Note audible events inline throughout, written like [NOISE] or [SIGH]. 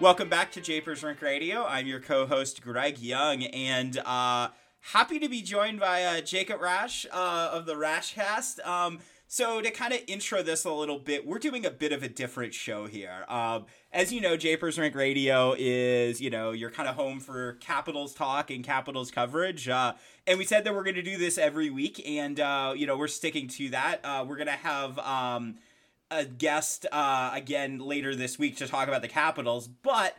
Welcome back to Japers Rink Radio. I'm your co-host Greg Young, and uh, happy to be joined by uh, Jacob Rasch uh, of the Raschcast. Um, so to kind of intro this a little bit, we're doing a bit of a different show here. Um, as you know, Japers Rink Radio is you know your kind of home for Capitals talk and Capitals coverage. Uh, and we said that we're going to do this every week, and uh, you know we're sticking to that. Uh, we're going to have. Um, a guest uh, again later this week to talk about the Capitals, but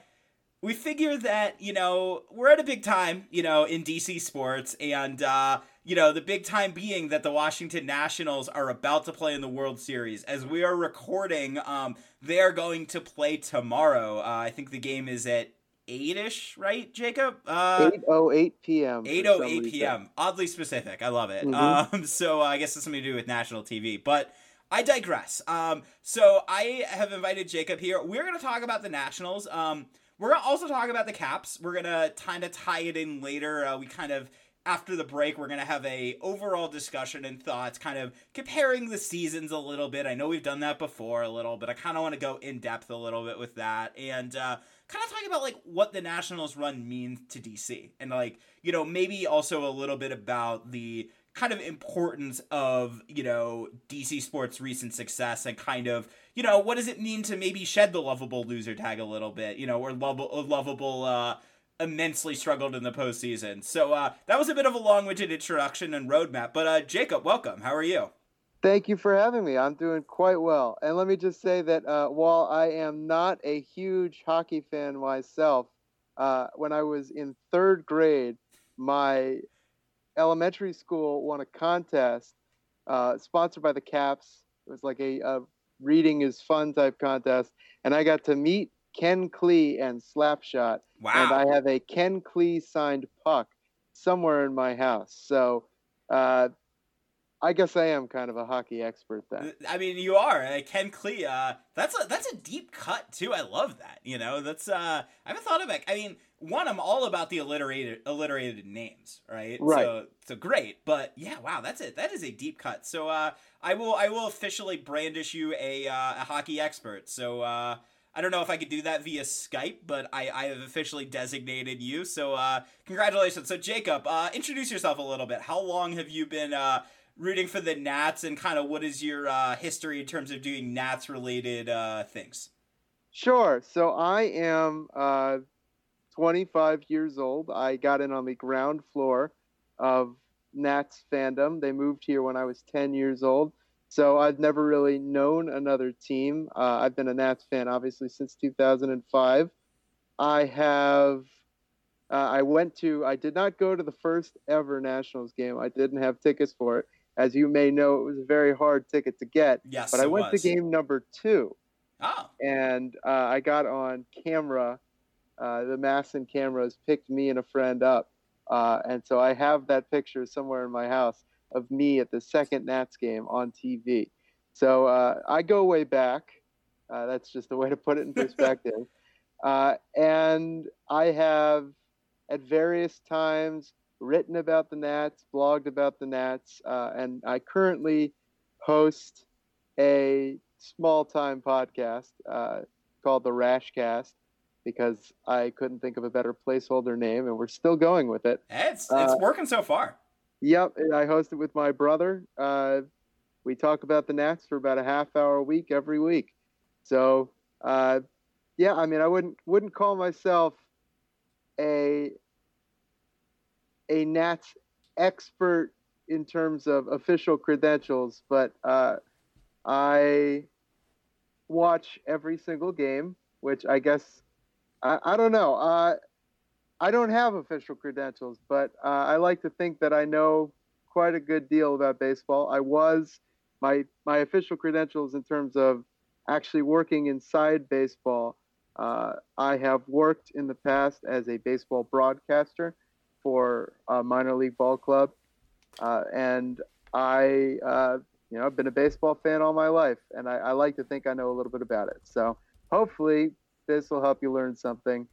we figure that you know we're at a big time, you know, in DC sports, and uh, you know the big time being that the Washington Nationals are about to play in the World Series. As we are recording, um, they are going to play tomorrow. Uh, I think the game is at eight-ish, right, Jacob? Uh, 8:08 p.m. for some 8:08 p.m. Oddly specific. I love it. Mhm. Um, so uh, I guess it's something to do with national TV, but I digress. Um, so I have invited Jacob here. We're going to talk about the Nationals. Um, we're going to also talk about the Caps. We're going to kind of tie it in later. Uh, we kind of after the break, we're going to have a overall discussion and thoughts, kind of comparing the seasons a little bit. I know we've done that before a little, but I kind of want to go in depth a little bit with that and uh, kind of talk about like what the Nationals run means to DC and like you know maybe also a little bit about the kind of importance of you know DC sports recent success and kind of you know what does it mean to maybe shed the lovable loser tag a little bit you know or lovable lovable uh immensely struggled in the postseason so uh that was a bit of a long-winded introduction and roadmap but uh Jacob welcome how are you Thank you for having me. I'm doing quite well. And let me just say that uh, while I am not a huge hockey fan myself, uh, when I was in third grade, my elementary school won a contest uh, sponsored by the Caps. It was like a, a reading is fun type contest, and I got to meet Ken Klee and Slapshot. wow and I have a Ken Klee signed puck somewhere in my house. So uh, I guess I am kind of a hockey expert then. I mean, you are uh, Ken Klee. Uh, that's a that's a deep cut too. I love that. You know, that's uh, I haven't thought of it. I mean, one, I'm all about the alliterated alliterated names, right? Right. So, so great. But yeah, wow, that's it. That is a deep cut. So, uh, I will I will officially brandish you a uh, a hockey expert. So, uh. I don't know if I could do that via Skype, but I, I have officially designated you. So, uh, congratulations. So, Jacob, uh, introduce yourself a little bit. How long have you been uh, rooting for the Nats, and kind of what is your uh, history in terms of doing Nats related uh, things? Sure. So I am uh, 25 years old. I got in on the ground floor of Nats fandom. They moved here when I was 10 years old. So I've never really known another team. Uh, I've been a Nats fan obviously since 2005. I have. Uh, I went to. I did not go to the first ever Nationals game. I didn't have tickets for it. As you may know, it was a very hard ticket to get. Yes, But I went was. to game number two Oh, and uh, I got on camera. Uh, the MASN cameras picked me and a friend up, uh, and so I have that picture somewhere in my house of me at the second Nats game on TV. So uh, I go way back. Uh, that's just a way to put it in [LAUGHS] perspective. Uh, and I have at various times written about the Nats, blogged about the Nats, uh, and I currently host a small time podcast uh, called the Raschcast because I couldn't think of a better placeholder name, and we're still going with it. It's it's uh, working so far. Yep, I host it with my brother. Uh, we talk about the Nats for about a half hour a week every week. So, uh, yeah, I mean, I wouldn't wouldn't call myself a a Nats expert in terms of official credentials, but uh, I watch every single game, which I guess I, I don't know. Uh, I don't have official credentials, but uh, I like to think that I know quite a good deal about baseball. I was my my official credentials in terms of actually working inside baseball. Uh, I have worked in the past as a baseball broadcaster for a minor league ball club, uh, and I, uh, you know, I've been a baseball fan all my life, and I, I like to think I know a little bit about it. So hopefully, this will help you learn something,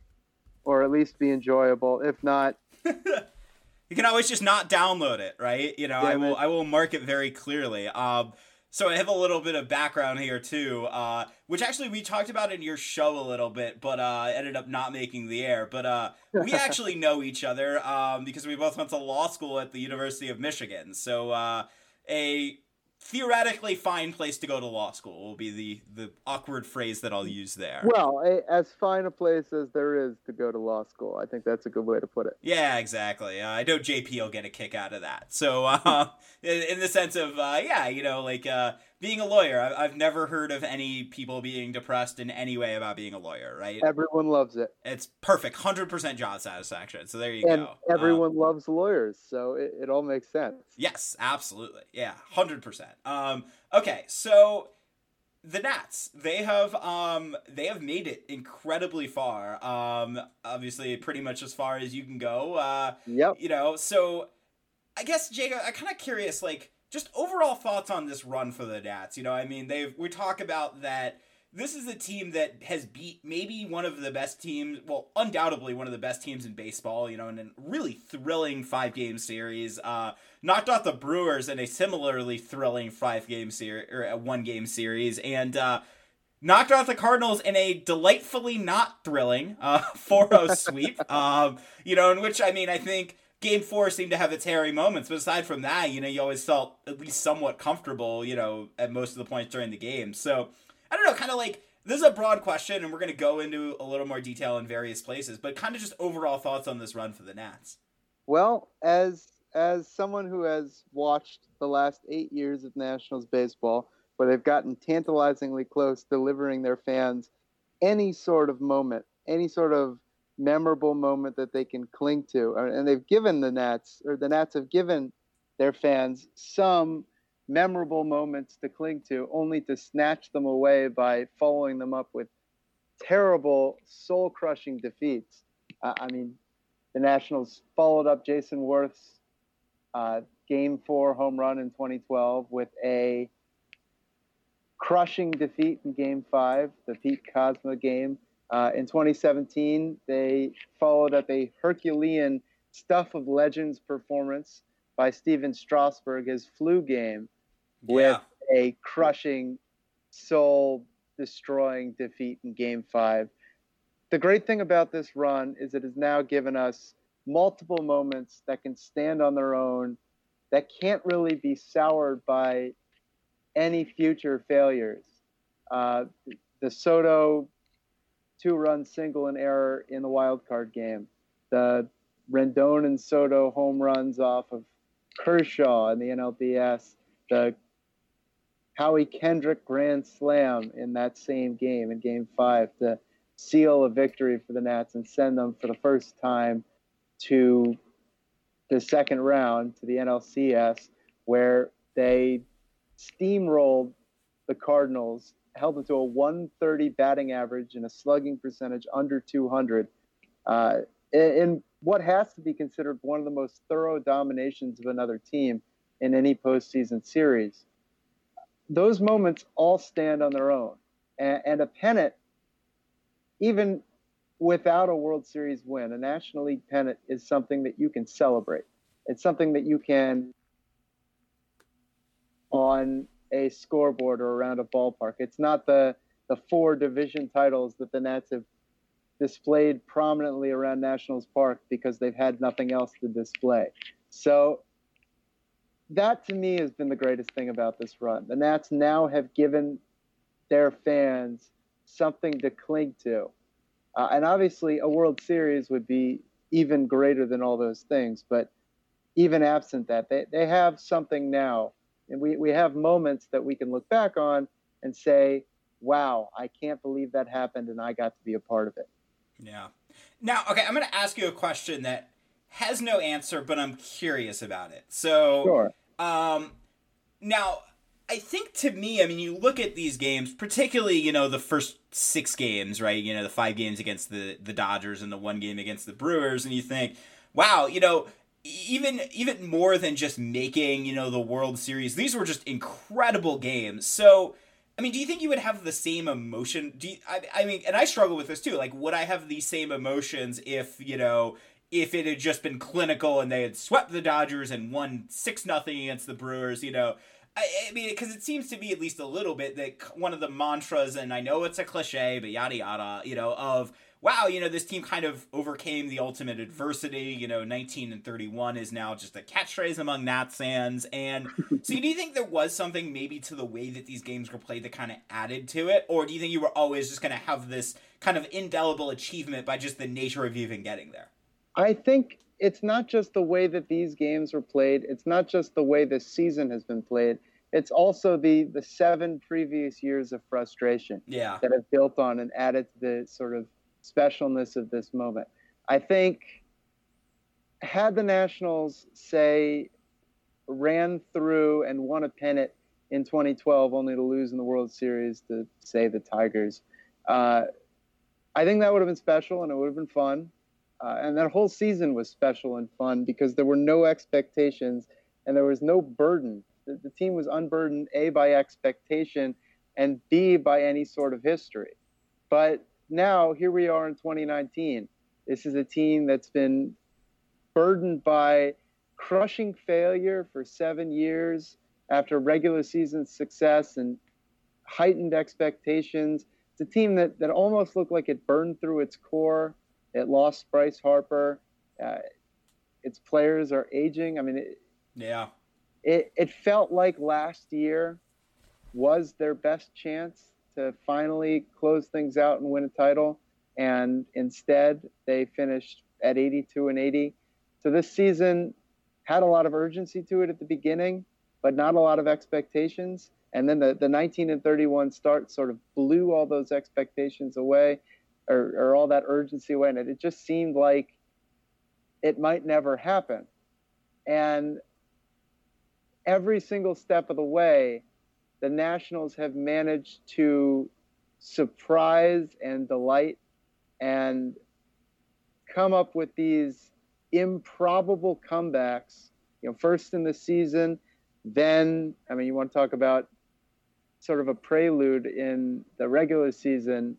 or at least be enjoyable. If not. [LAUGHS] you can always just not download it, right? You know, yeah, I will I will mark it very clearly. Um, so I have a little bit of background here too, uh, which actually we talked about in your show a little bit, but uh, ended up not making the air. But uh, we [LAUGHS] actually know each other um, because we both went to law school at the University of Michigan. So uh, a theoretically fine place to go to law school will be the the awkward phrase that I'll use there. Well, a, as fine a place as there is to go to law school, I think that's a good way to put it. Yeah, exactly. Uh, I know JP will get a kick out of that. So, uh, [LAUGHS] in, in, the sense of, uh, yeah, you know, like uh, being a lawyer, I, have never heard of any people being depressed in any way about being a lawyer, right? Everyone loves it. It's perfect, hundred percent job satisfaction. So there you and go. Everyone um, loves lawyers, so it, it, all makes sense. Yes, absolutely. Yeah, hundred percent. Um, okay, so the Nats, they have um they have made it incredibly far. Um, obviously, pretty much as far as you can go. Uh, yep. You know, so I guess Jacob, I'm kind of curious, like just overall thoughts on this run for the Nats. You know, I mean, they've we talk about that. This is a team that has beat maybe one of the best teams, well, undoubtedly one of the best teams in baseball. You know, in a really thrilling five game series. Uh, knocked off the Brewers in a similarly thrilling five game series or one game series, and. Uh, knocked off the Cardinals in a delightfully not thrilling uh, 4-0 sweep. [LAUGHS] um, you know, in which I mean, I think game four seemed to have its hairy moments, but aside from that, you know, you always felt at least somewhat comfortable, you know, at most of the points during the game. So I don't know, kind of like this is a broad question, and we're going to go into a little more detail in various places, but kind of just overall thoughts on this run for the Nats. Well, as as someone who has watched the last eight years of Nationals baseball, where they've gotten tantalizingly close delivering their fans any sort of moment, any sort of memorable moment that they can cling to. Uh, and they've given the Nats, or the Nats have given their fans some memorable moments to cling to, only to snatch them away by following them up with terrible, soul crushing defeats. Uh, I mean, the Nationals followed up Jayson Werth's uh, game four home run in 2012 with a crushing defeat in game five, the Pete Kozma game. Uh, in 2017, they followed up a Herculean Stuff of Legends performance by Stephen Strasburg, his flu game, yeah. with a crushing, soul destroying defeat in game five. The great thing about this run is it has now given us multiple moments that can stand on their own, that can't really be soured by any future failures. Uh, the Soto two run single and error in the wild card game. The Rendon and Soto home runs off of Kershaw in the NLDS. The Howie Kendrick grand slam in that same game, in game five, to seal a victory for the Nats and send them for the first time to the second round to the NLCS, where they steamrolled the Cardinals held them to a 130 batting average and a slugging percentage under 200 uh, in what has to be considered one of the most thorough dominations of another team in any postseason series. those moments all stand on their own. And, and a pennant, even without a World Series win, a National League pennant is something that you can celebrate. It's something that you can on a scoreboard or around a ballpark. It's not the the four division titles that the Nats have displayed prominently around Nationals Park because they've had nothing else to display. So that to me has been the greatest thing about this run. The Nats now have given their fans something to cling to. Uh, and obviously, a World Series would be even greater than all those things. But even absent that, they, they have something now. And we, we have moments that we can look back on and say, wow, I can't believe that happened and I got to be a part of it. Yeah. Now, okay, I'm going to ask you a question that has no answer, but I'm curious about it. So, Sure. um, now I think to me, I mean, you look at these games, particularly you know the first six games, right? You know the five games against the the Dodgers and the one game against the Brewers, and you think, wow, you know. Even even more than just making you know the World Series, these were just incredible games. So, I mean, do you think you would have the same emotion? Do you, I, I mean, and I struggle with this too. Like, would I have the same emotions if you know if it had just been clinical and they had swept the Dodgers and won six nothing against the Brewers? You know, I, I mean, because it seems to be at least a little bit that one of the mantras, and I know it's a cliche, but yada yada, you know, of wow, you know, this team kind of overcame the ultimate adversity. You know, 19 and 31 is now just a catchphrase among Nats fans. And [LAUGHS] so, do you think there was something maybe to the way that these games were played that kind of added to it? Or do you think you were always just going to have this kind of indelible achievement by just the nature of even getting there? I think it's not just the way that these games were played. It's not just the way this season has been played. It's also the the seven previous years of frustration Yeah. that have built on and added to the sort of specialness of this moment. I think had the Nationals say ran through and won a pennant in 2012 only to lose in the World Series to say the Tigers, uh, I think that would have been special and it would have been fun. Uh, and that whole season was special and fun because there were no expectations and there was no burden. The, the team was unburdened, A, by expectation, and B, by any sort of history. But now, here we are in 2019. This is a team that's been burdened by crushing failure for seven years after regular season success and heightened expectations. It's a team that, that almost looked like it burned through its core. It lost Bryce Harper. Uh, its players are aging. I mean, it, Yeah. it, it felt like last year was their best chance to finally close things out and win a title. And instead, they finished at 82 and 80. So this season had a lot of urgency to it at the beginning, but not a lot of expectations. And then the, the 19 and 31 start sort of blew all those expectations away or, or all that urgency away. And it, it just seemed like it might never happen. And every single step of the way, the Nationals have managed to surprise and delight and come up with these improbable comebacks. You know, first in the season, then I mean, you want to talk about sort of a prelude in the regular season.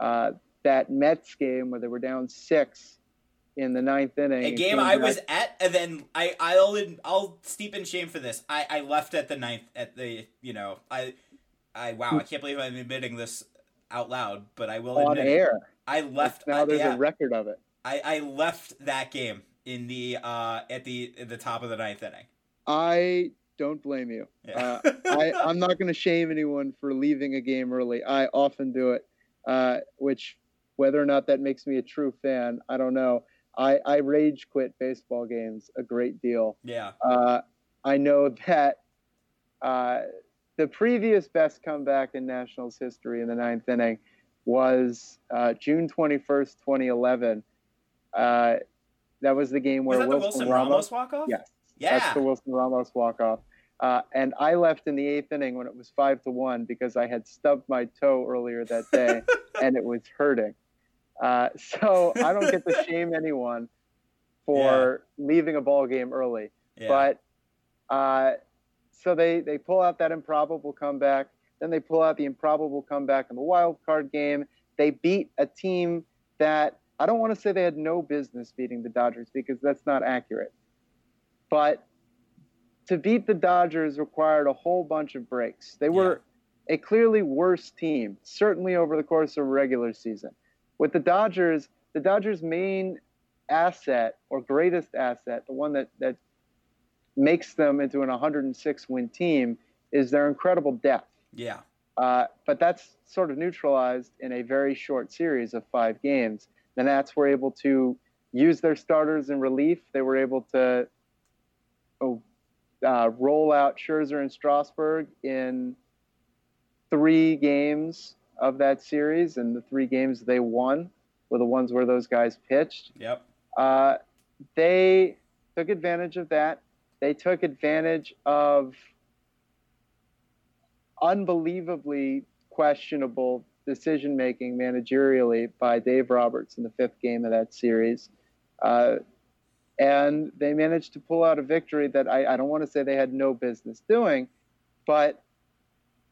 Uh, that Mets game where they were down six in the ninth inning. A game I was at, and then I I'll I'll steep in shame for this. I I left at the ninth at the you know I I wow I can't believe I'm admitting this out loud, but I will on admit it. air. I left now uh, there's yeah, a record of it. I I left that game in the uh at the at the top of the ninth inning. I don't blame you. Yeah. Uh, [LAUGHS] I, I'm not going to shame anyone for leaving a game early. I often do it, uh, which whether or not that makes me a true fan, I don't know. I, I rage quit baseball games a great deal. yeah. Uh, I know [LAUGHS] that uh, the previous best comeback in Nationals history in the ninth inning was uh, June 21st, 2011. Uh, that was the game where Was that the Wilson, Wilson Ramos walk off? Yes. Yeah. That's the Wilson Ramos walk off. Uh, and I left in the eighth inning when it was five to one because I had stubbed my toe earlier that day [LAUGHS] and it was hurting. Uh, [LAUGHS] so I don't get to [LAUGHS] shame anyone for leaving a ball game early. yeah. But uh, so they they pull out that improbable comeback. Then they pull out the improbable comeback in the wild card game. They beat a team that I don't want to say they had no business beating the Dodgers because that's not accurate. But to beat the Dodgers required a whole bunch of breaks. They were a clearly worse team, certainly over the course of a regular season. With the Dodgers, the Dodgers' main asset or greatest asset, the one that, that makes them into an 106 win team, is their incredible depth. Yeah. Uh, but that's sort of neutralized in a very short series of five games. The Nats were able to use their starters in relief. They were able to oh, uh, roll out Scherzer and Strasburg in three games of that series, and the three games they won were the ones where those guys pitched. Yep. Uh, they took advantage of that. They took advantage of unbelievably questionable decision making managerially by Dave Roberts in the fifth game of that series. Uh, and they managed to pull out a victory that I, I don't want to say they had no business doing, but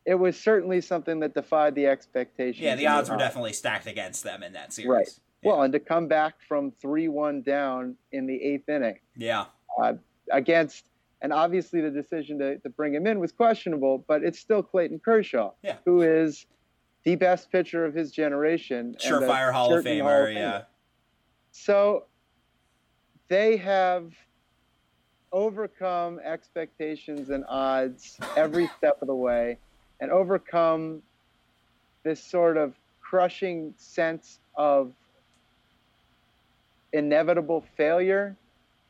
it was certainly something that defied the expectations. Yeah, the odds were definitely stacked against them in that series. Right. Yeah. Well, and to come back from 3 1 down in the eighth inning yeah. uh, against, and obviously the decision to, to bring him in was questionable, but it's still Clayton Kershaw, Yeah. who is the best pitcher of his generation. Surefire Hall of Famer. Hall of yeah. So they have overcome expectations and odds every step of the way and overcome this sort of crushing sense of inevitable failure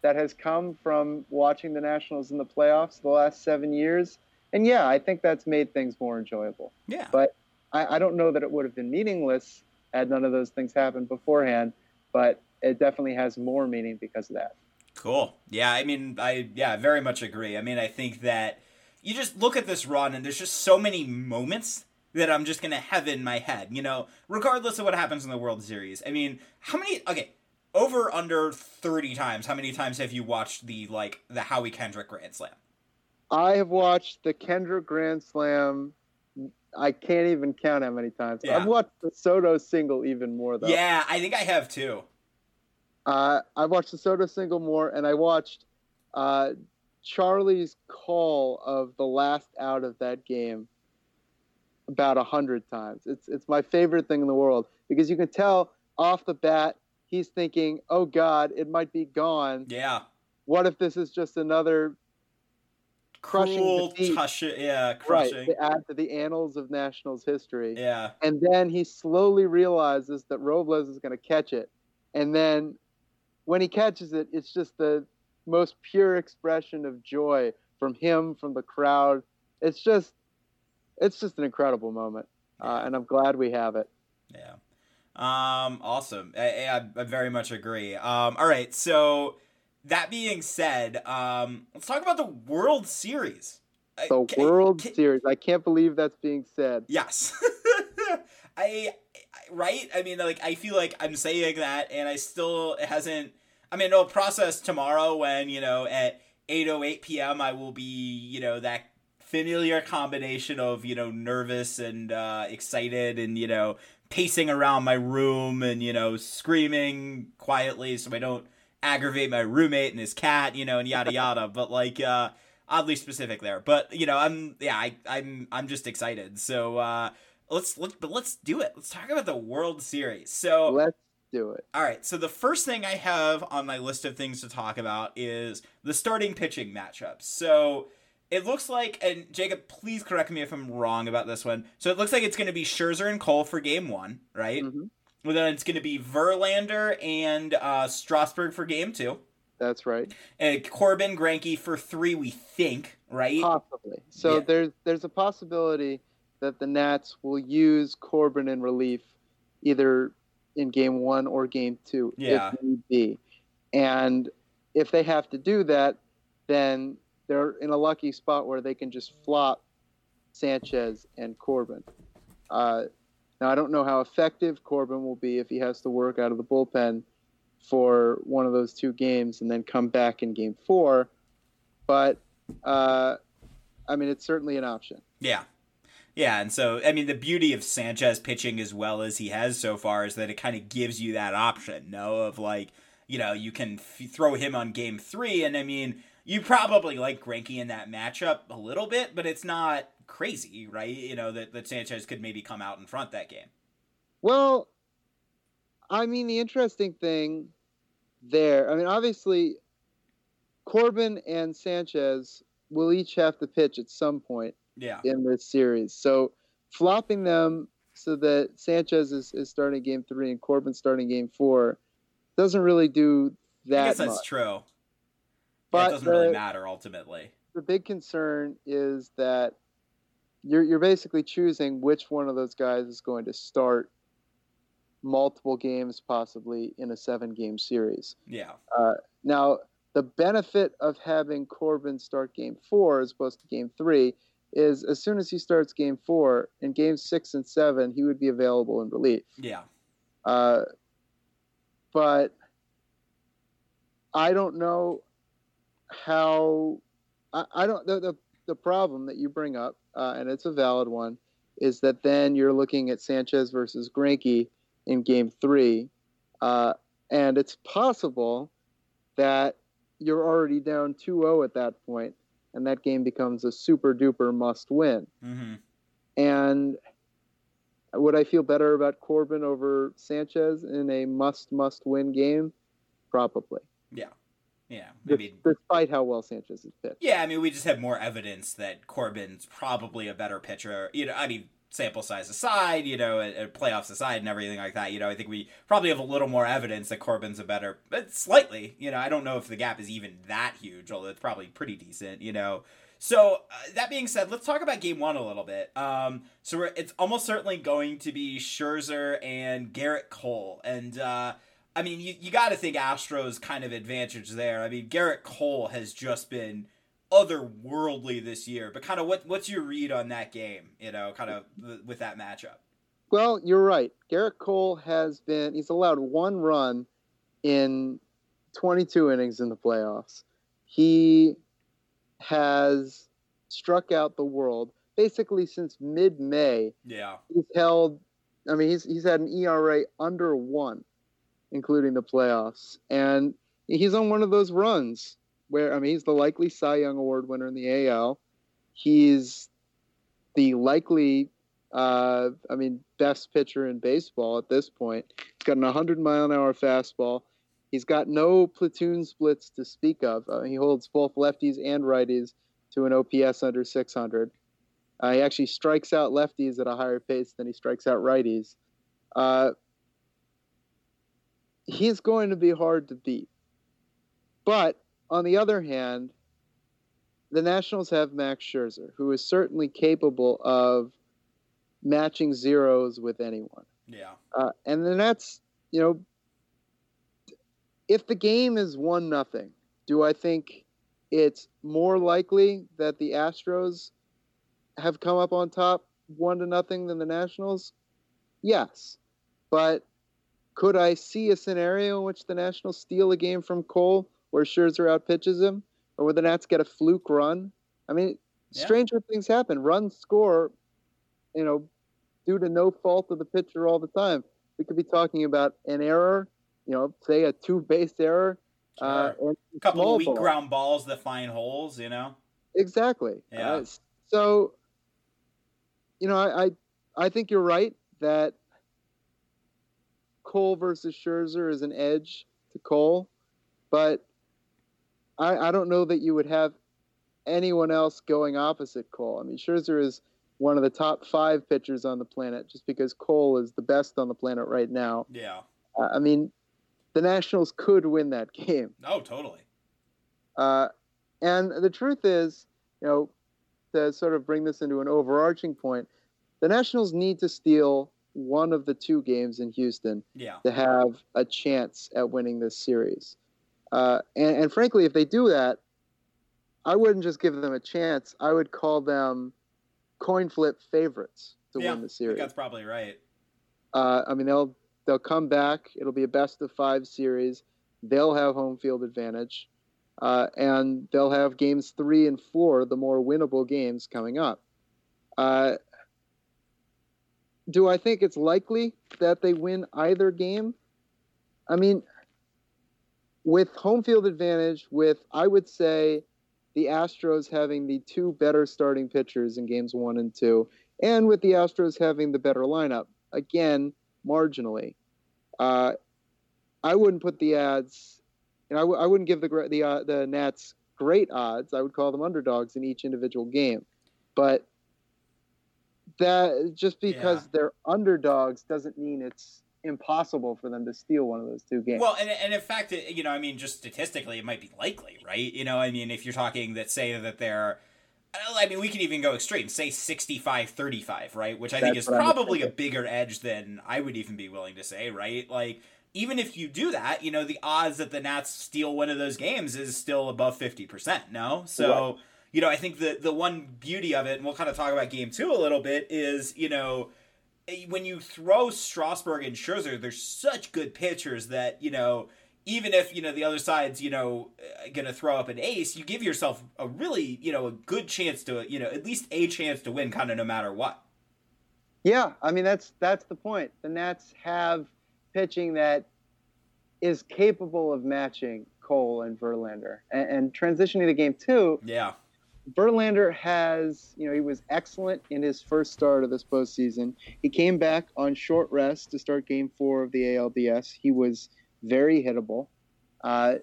that has come from watching the Nationals in the playoffs the last seven years. And yeah, I think that's made things more enjoyable. Yeah. But I, I don't know that it would have been meaningless had none of those things happened beforehand, but it definitely has more meaning because of that. Cool. Yeah, I mean, I yeah, very much agree. I mean, I think that you just look at this run and there's just so many moments that I'm just gonna have in my head. You know, regardless of what happens in the World Series. I mean, how many? Okay, over under thirty times. How many times have you watched the like the Howie Kendrick Grand Slam? I have watched the Kendrick Grand Slam. I can't even count how many times. Yeah. I've watched the Soto single even more though. Yeah, I think I have too. Uh, I watched the Soto single more, and I watched uh, Charlie's call of the last out of that game about a hundred times. It's it's my favorite thing in the world because you can tell off the bat he's thinking, "Oh God, it might be gone. Yeah. What if this is just another crushing Cruel, defeat?" tush, yeah, right crushing. to add to the annals of Nationals history. Yeah. And then he slowly realizes that Robles is going to catch it. And then when he catches it, it's just the most pure expression of joy from him, from the crowd. It's just, it's just an incredible moment. Uh, and I'm glad we have it. Yeah. Um, awesome. I, I, I very much agree. Um, all right. So that being said, um, let's talk about the World Series. The World ca- Series. I can't believe that's being said. Yes. [LAUGHS] I, I right. I mean, like I feel like I'm saying that, and I still it hasn't. I mean, it'll process tomorrow when you know at 8:08 p.m. I will be you know that familiar combination of you know nervous and uh, excited and you know pacing around my room and you know screaming quietly so I don't aggravate my roommate and his cat, you know, and yada [LAUGHS] yada. but like uh oddly specific there. But you know, I'm yeah, I I'm I'm just excited. So uh let's let's but let's do it. Let's talk about the World Series. So Let's do it. all right, so the first thing I have on my list of things to talk about is the starting pitching matchups. So it looks like, and Jacob, please correct me if I'm wrong about this one. So it looks like it's going to be Scherzer and Cole for Game One, right? Mhm. Well, then it's going to be Verlander and uh, Strasburg for Game Two, That's right. and Corbin Greinke for three. We think, right? Possibly. So Yeah. there's there's a possibility that the Nats will use Corbin in relief, either in Game One or Game Two, Yeah. if need be. And if they have to do that, then they're in a lucky spot where they can just flop Sanchez and Corbin. Uh, now I don't know how effective Corbin will be if he has to work out of the bullpen for one of those two games and then come back in Game Four, but. Uh, I mean, it's certainly an option. Yeah. Yeah, and so I mean the beauty of Sanchez pitching as well as he has so far is that it kind of gives you that option, no, of like you know you can f- throw him on game three, and I mean you probably like Greinke in that matchup a little bit, but it's not crazy, right? You know that that Sanchez could maybe come out in front that game. Well, I mean the interesting thing there, I mean obviously Corbin and Sanchez will each have to pitch at some point Yeah. in this series. So flopping them so that Sanchez is, is starting game three and Corbin starting game four doesn't really do that. I guess that's much. true. yeah, But it doesn't really matter ultimately. The big concern is that you're you're basically choosing which one of those guys is going to start multiple games possibly in a seven game series. Yeah. Uh, now, the benefit of having Corbin start game four as opposed to game three is as soon as he starts game four, in game six and seven, he would be available in relief. Yeah. Uh, but I don't know how. I, I don't. The, the, the problem that you bring up, uh, and it's a valid one, is that then you're looking at Sanchez versus Greinke in game three. Uh, and it's possible that you're already down 2 0 at that point, and that game becomes a super duper must win. Mm-hmm. And would I feel better about Corbin over Sanchez in a must must win game? Probably. Yeah. Yeah. I mean, Despite how well Sanchez is pitched. Yeah, I mean, we just have more evidence that Corbin's probably a better pitcher. You know, I mean, sample size aside, you know, and, and playoffs aside, and everything like that. You know, I think we probably have a little more evidence that Corbin's a better, but slightly. You know, I don't know if the gap is even that huge, although it's probably pretty decent. You know. So uh, that being said, let's talk about Game One a little bit. Um, so it's almost certainly going to be Scherzer and Gerrit Cole, and uh, I mean, you, you got to think Astros kind of advantage there. I mean, Gerrit Cole has just been otherworldly this year. But kind of what what's your read on that game? You know, kind of with that matchup. Well, you're right. Gerrit Cole has been, he's allowed one run in 22 innings in the playoffs. He has struck out the world basically since mid May. Yeah, He's held, I mean, he's, he's had an ERA under one, including the playoffs. And he's on one of those runs where, I mean, he's the likely Cy Young Award winner in the AL. He's the likely uh, I mean, best pitcher in baseball at this point. He's got an 100 mile an hour fastball. He's got no platoon splits to speak of. Uh, he holds both lefties and righties to an OPS under 600. Uh, he actually strikes out lefties at a higher pace than he strikes out righties. Uh, he's going to be hard to beat. But on the other hand, the Nationals have Max Scherzer, who is certainly capable of matching zeros with anyone. yeah, Uh, and then that's, you know, if the game is one nothing, do I think it's more likely that the Astros have come up on top one to nothing than the Nationals? Yes. But could I see a scenario in which the Nationals steal a game from Cole where Scherzer outpitches him? Or where the Nats get a fluke run? I mean, Yeah. stranger things happen. Runs score, you know, due to no fault of the pitcher all the time. We could be talking about an error, you know, say a two base error. Uh, Sure. and a couple of weak ball. ground balls that find holes. You know. Exactly. Yeah. Uh, so, you know, I, I I think you're right that Cole versus Scherzer is an edge to Cole, but I I don't know that you would have anyone else going opposite Cole. I mean, Scherzer is one of the top five pitchers on the planet just because Cole is the best on the planet right now. Yeah. Uh, I mean, the Nationals could win that [LAUGHS] game. Oh, totally. Uh, and the truth is, you know, to sort of bring this into an overarching point, the Nationals need to steal one of the two games in Houston Yeah. to have a chance at winning this series. Uh, and, and frankly, if they do that, I wouldn't just give them a chance. I would call them coin flip favorites to yeah. win the series. I think that's probably right. Uh, I mean, they'll they'll come back. It'll be a best of five series. They'll have home field advantage. uh, and they'll have games three and four, the more winnable games coming up. Uh, do I think it's likely that they win either game? I mean, with home field advantage, with I would say the Astros having the two better starting pitchers in games one and two, and with the Astros having the better lineup, again, marginally. Uh, I wouldn't put the ads, and I w- I wouldn't give the the uh, the Nats great odds. I would call them underdogs in each individual game, but that just because yeah. they're underdogs doesn't mean it's impossible for them to steal one of those two games. Well, and, and in fact, you know, I mean, just statistically, it might be likely, right? You know, I mean, if you're talking that say that they're, I mean, we can even go extreme, say 65 35, right? Which I That's think is probably a bigger edge than I would even be willing to say, right? Like, even if you do that, you know, the odds that the Nats steal one of those games is still above 50%, no? So. Right you know, I think the the one beauty of it, and we'll kind of talk about game two a little bit, is you know when you throw Strasburg and Scherzer, they're such good pitchers that you know even if you know the other side's you know eh, going to throw up an ace, you give yourself a really you know a good chance to you know at least a chance to win, kind of no matter what. Yeah, I mean that's that's the point. The Nats have pitching that is capable of matching Cole and Verlander, and, and transitioning to game two. Yeah, Verlander has, you know, he was excellent in his first start of this postseason. He came back on short rest to start game four of the ALDS. He was very hittable. Uh,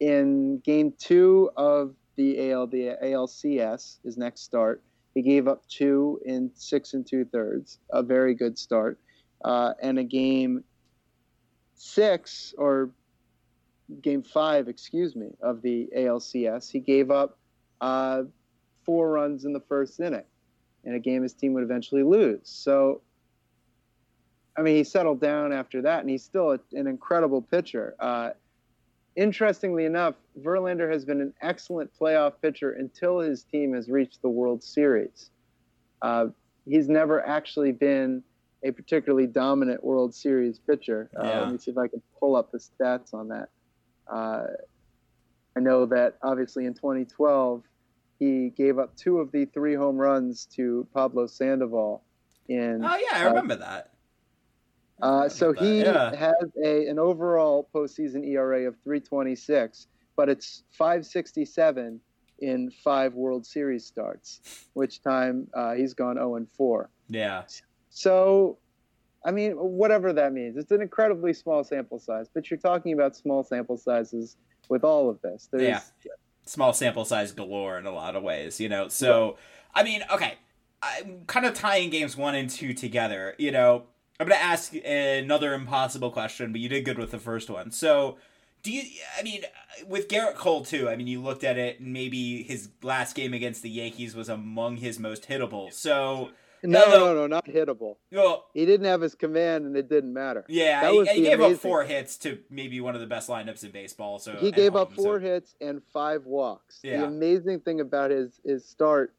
in game two of the ALD, ALCS, his next start, he gave up two in six and two thirds, a very good start. Uh, and a game six, or game five, excuse me, of the ALCS, he gave up uh, four runs in the first inning in a game his team would eventually lose. So, I mean, he settled down after that, and he's still a, an incredible pitcher. Uh, interestingly enough, Verlander has been an excellent playoff pitcher until his team has reached the World Series. Uh, he's never actually been a particularly dominant World Series pitcher. Uh, yeah. Let me see if I can pull up the stats on that. Uh, I know that obviously in 2012, he gave up two of the three home runs to Pablo Sandoval. In oh yeah, I remember uh, that. Uh, so he yeah. has a an overall postseason ERA of 3.26, but it's 5.67 in five World Series starts, which time uh, he's gone 0 and 4. Yeah. So, I mean, whatever that means, it's an incredibly small sample size. But you're talking about small sample sizes with all of this. There's, yeah small sample size galore in a lot of ways, you know. So, I mean, okay, I'm kind of tying games one and two together. You know, I'm gonna ask another impossible question, but you did good with the first one. So, do you? I mean, with Gerrit Cole too. I mean, you looked at it, and maybe his last game against the Yankees was among his most hittable. So. No, no, no, not hittable. Well, he didn't have his command, and it didn't matter. Yeah, he, he gave amazing. up four hits to maybe one of the best lineups in baseball. So he gave home, up four so. hits and five walks. Yeah. The amazing thing about his his start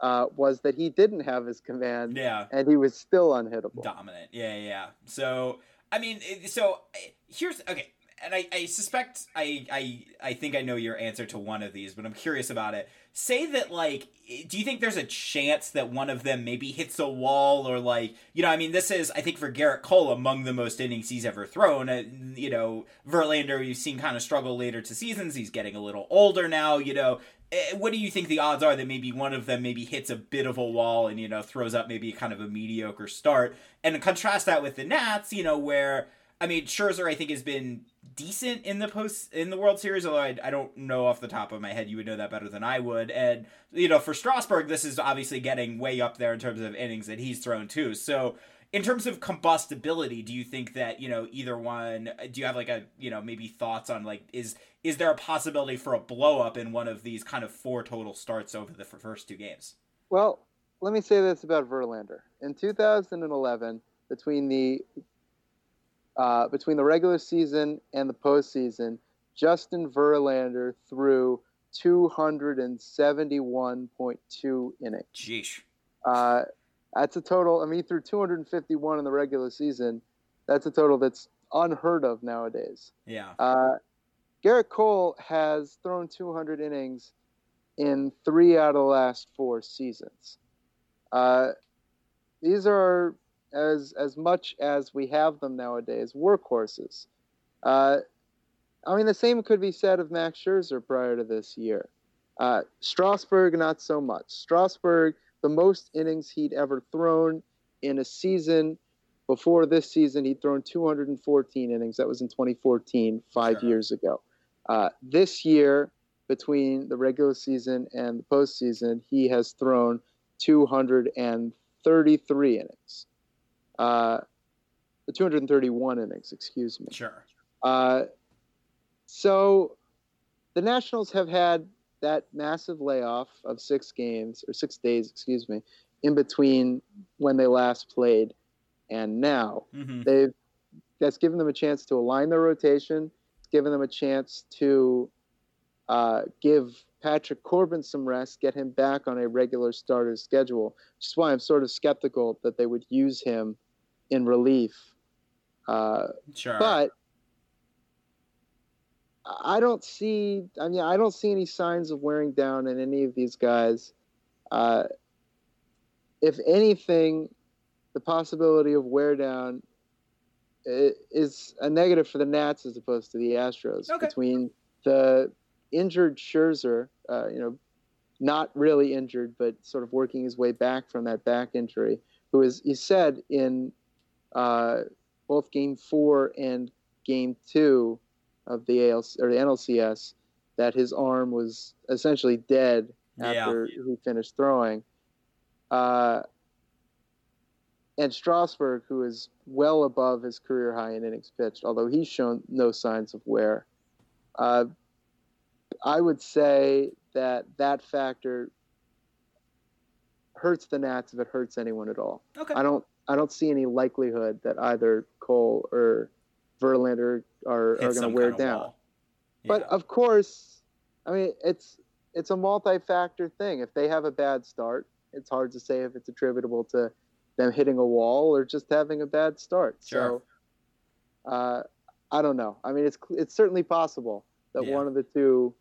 uh, was that he didn't have his command. Yeah, and he was still unhittable. Dominant. Yeah, yeah. So I mean, so here's okay and I, I suspect I, I I think I know your answer to one of these, but I'm curious about it. Say that like do you think there's a chance that one of them maybe hits a wall or like you know I mean this is I think for Gerrit Cole among the most innings he's ever thrown. Uh, you know Verlander you've seen kind of struggle later to seasons. He's getting a little older now. You know eh, what do you think the odds are that maybe one of them maybe hits a bit of a wall and you know throws up maybe kind of a mediocre start and contrast that with the Nats you know where I mean Scherzer I think has been decent in the post in the World Series, although I, I don't know off the top of my head. You would know that better than I would. And you know, for Strasburg, this is obviously getting way up there in terms of innings that he's thrown too. So in terms of combustibility, do you think that you know either one? Do you have like a you know maybe thoughts on like is is there a possibility for a blow up in one of these kind of four total starts over the first two games? Well, let me say this about Verlander. In 2011, between the uh, between the regular season and the postseason, Justin Verlander threw 271.2 innings. Jeez. Uh, that's a total. I mean, he threw 251 in the regular season. That's a total that's unheard of nowadays. Yeah. Uh, Gerrit Cole has thrown 200 innings in three out of the last four seasons. Uh, these are as as much as we have them nowadays workhorses. Uh, I mean, the same could be said of Max Scherzer prior to this year. Uh, Strasburg, not so much. Strasburg, the most innings he'd ever thrown in a season. Before this season, he'd thrown 214 innings. That was in 2014, five Sure. years ago. Uh, this year, between the regular season and the postseason, he has thrown 233 innings. Uh, 231 innings, excuse me. Sure. Uh, so the Nationals have had that massive layoff of six games or six days, excuse me, in between when they last played and now. hmm They've that's given them a chance to align their rotation. It's given them a chance to uh, give Patrick Corbin some rest, get him back on a regular starter schedule. Which is why I'm sort of skeptical that they would use him in relief. Uh, Sure. but I don't see. I mean, I don't see any signs of wearing down in any of these guys. Uh, if anything, the possibility of wear down is a negative for the Nats as opposed to the Astros. Okay. Between the injured Scherzer, uh, you know, not really injured, but sort of working his way back from that back injury, who is, he said in uh, both Game Four and Game Two of the ALC, or the NLCS that his arm was essentially dead Yeah. after he finished throwing. Uh, and Strasburg, who is well above his career high in innings pitched, although he's shown no signs of wear. Uh, I would say that that factor hurts the Nats if it hurts anyone at all. Okay. I don't I don't see any likelihood that either Cole or Verlander are, are going to wear down. wall. But of course, I mean it's it's a multi-factor thing. If they have a bad start, it's hard to say if it's attributable to them hitting a wall or just having a bad start. Sure. So uh, I don't know. I mean, it's it's certainly possible that Yeah. one of the two,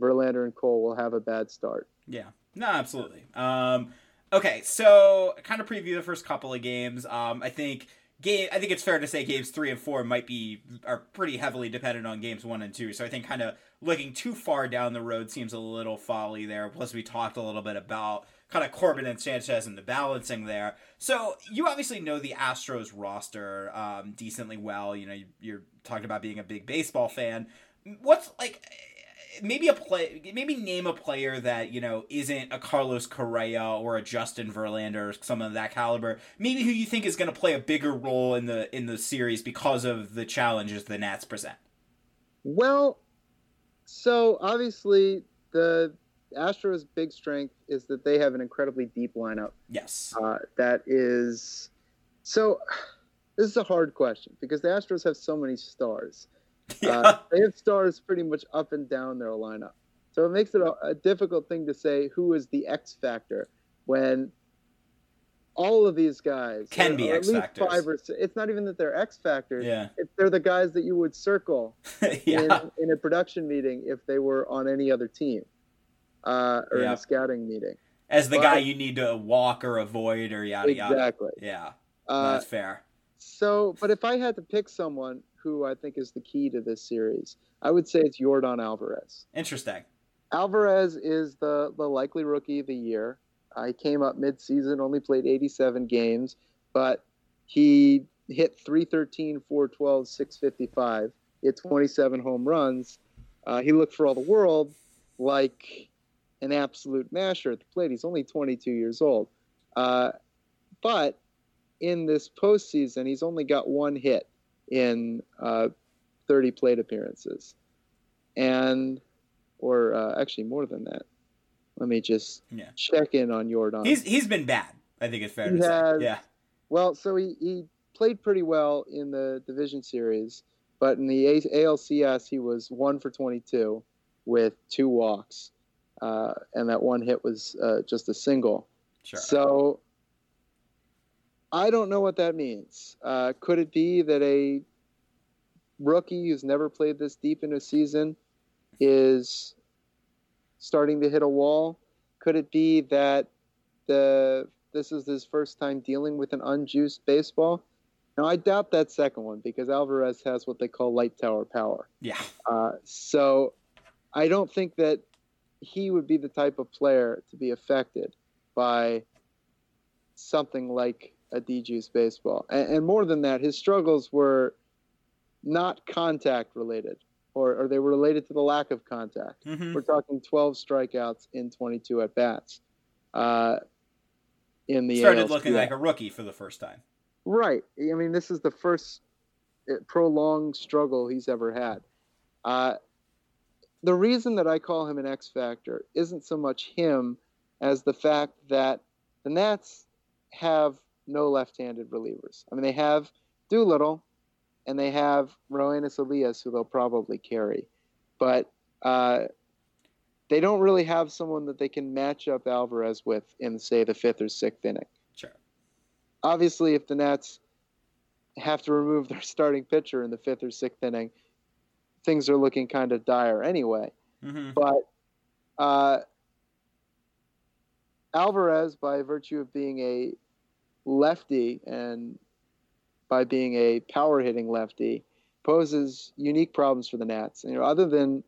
Verlander and Cole, will have a bad start. Yeah. No, absolutely. Um, okay, so kind of preview the first couple of games. Um, I think game. I think it's fair to say games three and four might be are pretty heavily dependent on games one and two. So I think kind of looking too far down the road seems a little folly there. Plus, we talked a little bit about kind of Corbin and Sanchez and the balancing there. So you obviously know the Astros roster um, decently well. You know, you, you're talking about being a big baseball fan. What's like maybe a play maybe name a player that you know isn't a Carlos Correa or a Justin Verlander or someone of that caliber maybe who you think is going to play a bigger role in the in the series because of the challenges the Nats present Well, so obviously the Astros' big strength is that they have an incredibly deep lineup. yes Uh, that is so. This is a hard question because the Astros have so many stars. [LAUGHS] yeah Uh, they have stars pretty much up and down their lineup. So it makes it a, a difficult thing to say who is the X factor when all of these guys Can be at X least factors. Five or six, it's not even that they're X factors. yeah It's, they're the guys that you would circle [LAUGHS] yeah in, in a production meeting if they were on any other team uh, or in a scouting meeting. as the but- guy you need to walk or avoid or yada yada Exactly. yeah Uh, that's fair So, but if I had to pick someone who I think is the key to this series, I would say it's Yordan Alvarez. interesting Alvarez is the, the likely rookie of the year. I came up midseason, only played 87 games, but he hit 313, 412, 655, hit 27 home runs. Uh, he looked for all the world like an absolute masher at the plate. He's only 22 years old. Uh, but in this postseason, he's only got one hit in uh, 30 plate appearances. And or uh, actually more than that. Let me just Yeah. check in on Yordan. he's he's been bad I think it's fair He to has- say yeah well, so he, he played pretty well in the division series, but in the ALCS he was one for 22 with two walks, uh, and that one hit was uh, just a single. sure So I don't know what that means. Uh, could it be that a rookie who's never played this deep in a season is starting to hit a wall? Could it be that the this is his first time dealing with an unjuiced baseball? Now, I doubt that second one because Alvarez has what they call light tower power. Yeah. Uh, so I don't think that he would be the type of player to be affected by something like a dejuiced baseball. And, and more than that, his struggles were not contact related, or, or they were related to the lack of contact. Mhm. We're talking 12 strikeouts in 22 at bats. Uh, in the Started ALCS. looking like a rookie for the first time. Right. I mean, this is the first uh, prolonged struggle he's ever had. Uh, the reason that I call him an X factor isn't so much him as the fact that the Nats have no left-handed relievers. I mean, they have Doolittle and they have Roenis Elias, who they'll probably carry, but uh, they don't really have someone that they can match up Alvarez with in, say, the fifth or sixth inning Sure. obviously, if the Nats have to remove their starting pitcher in the fifth or sixth inning, things are looking kind of dire anyway. hmm But uh, Alvarez, by virtue of being a lefty and by being a power hitting lefty, poses unique problems for the Nats. And, you know, other than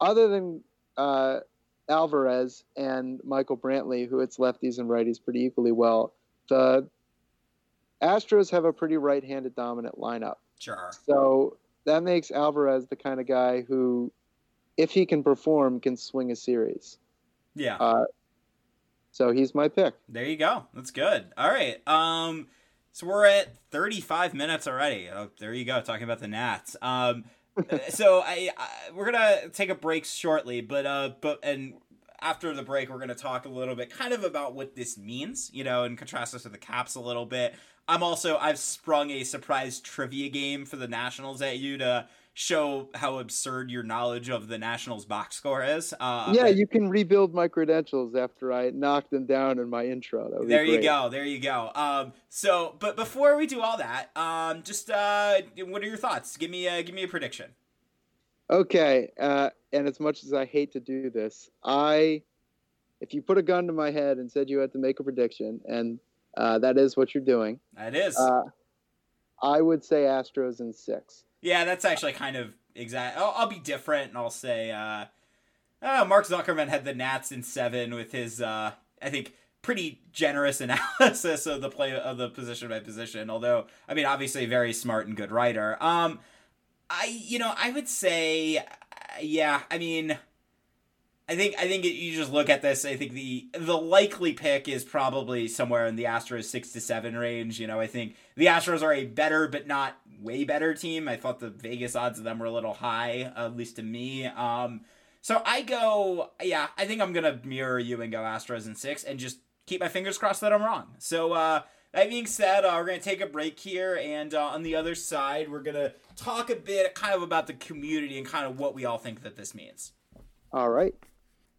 other than uh, Alvarez and Michael Brantley, who hits lefties and righties pretty equally well, the Astros have a pretty right-handed dominant lineup. Sure. So that makes Alvarez the kind of guy who, if he can perform, can swing a series. Yeah. Uh, so he's my pick. There you go. That's good. All right. Um, so we're at 35 minutes already. Oh, there you go. Talking about the Nats. Um, [LAUGHS] so I, I we're gonna take a break shortly, but uh, but and after the break, we're gonna talk a little bit, kind of about what this means, you know, and contrast this with the Caps a little bit. I'm also I've sprung a surprise trivia game for the Nationals at you to show how absurd your knowledge of the Nationals box score is. Uh, yeah, you can rebuild my credentials after I knock them down in my intro. That would be There you go. There you go. Um, so, but before we do all that, um, just uh, what are your thoughts? Give me a give me a prediction. Okay, uh, and as much as I hate to do this, I, if you put a gun to my head and said you had to make a prediction, and uh, that is what you're doing, That is. uh, I would say Astros in six. Yeah, that's actually kind of exact. I'll, I'll be different, and I'll say uh, uh, Mark Zuckerman had the Nats in seven with his, uh, I think, pretty generous [LAUGHS] analysis of the play of the position by position. Although, I mean, obviously, very smart and good writer. Um, I, you know, I would say, yeah. I mean, I think I think it, you just look at this. I think the the likely pick is probably somewhere in the Astros six to seven range. You know, I think the Astros are a better but not way better team. I thought the Vegas odds of them were a little high, at least to me. Um, so I go, yeah, I think I'm gonna mirror you and go Astros in six, and just keep my fingers crossed that I'm wrong. So uh, that being said, uh, we're gonna take a break here, and uh, on the other side, we're gonna talk a bit, kind of about the community and kind of what we all think that this means. All right.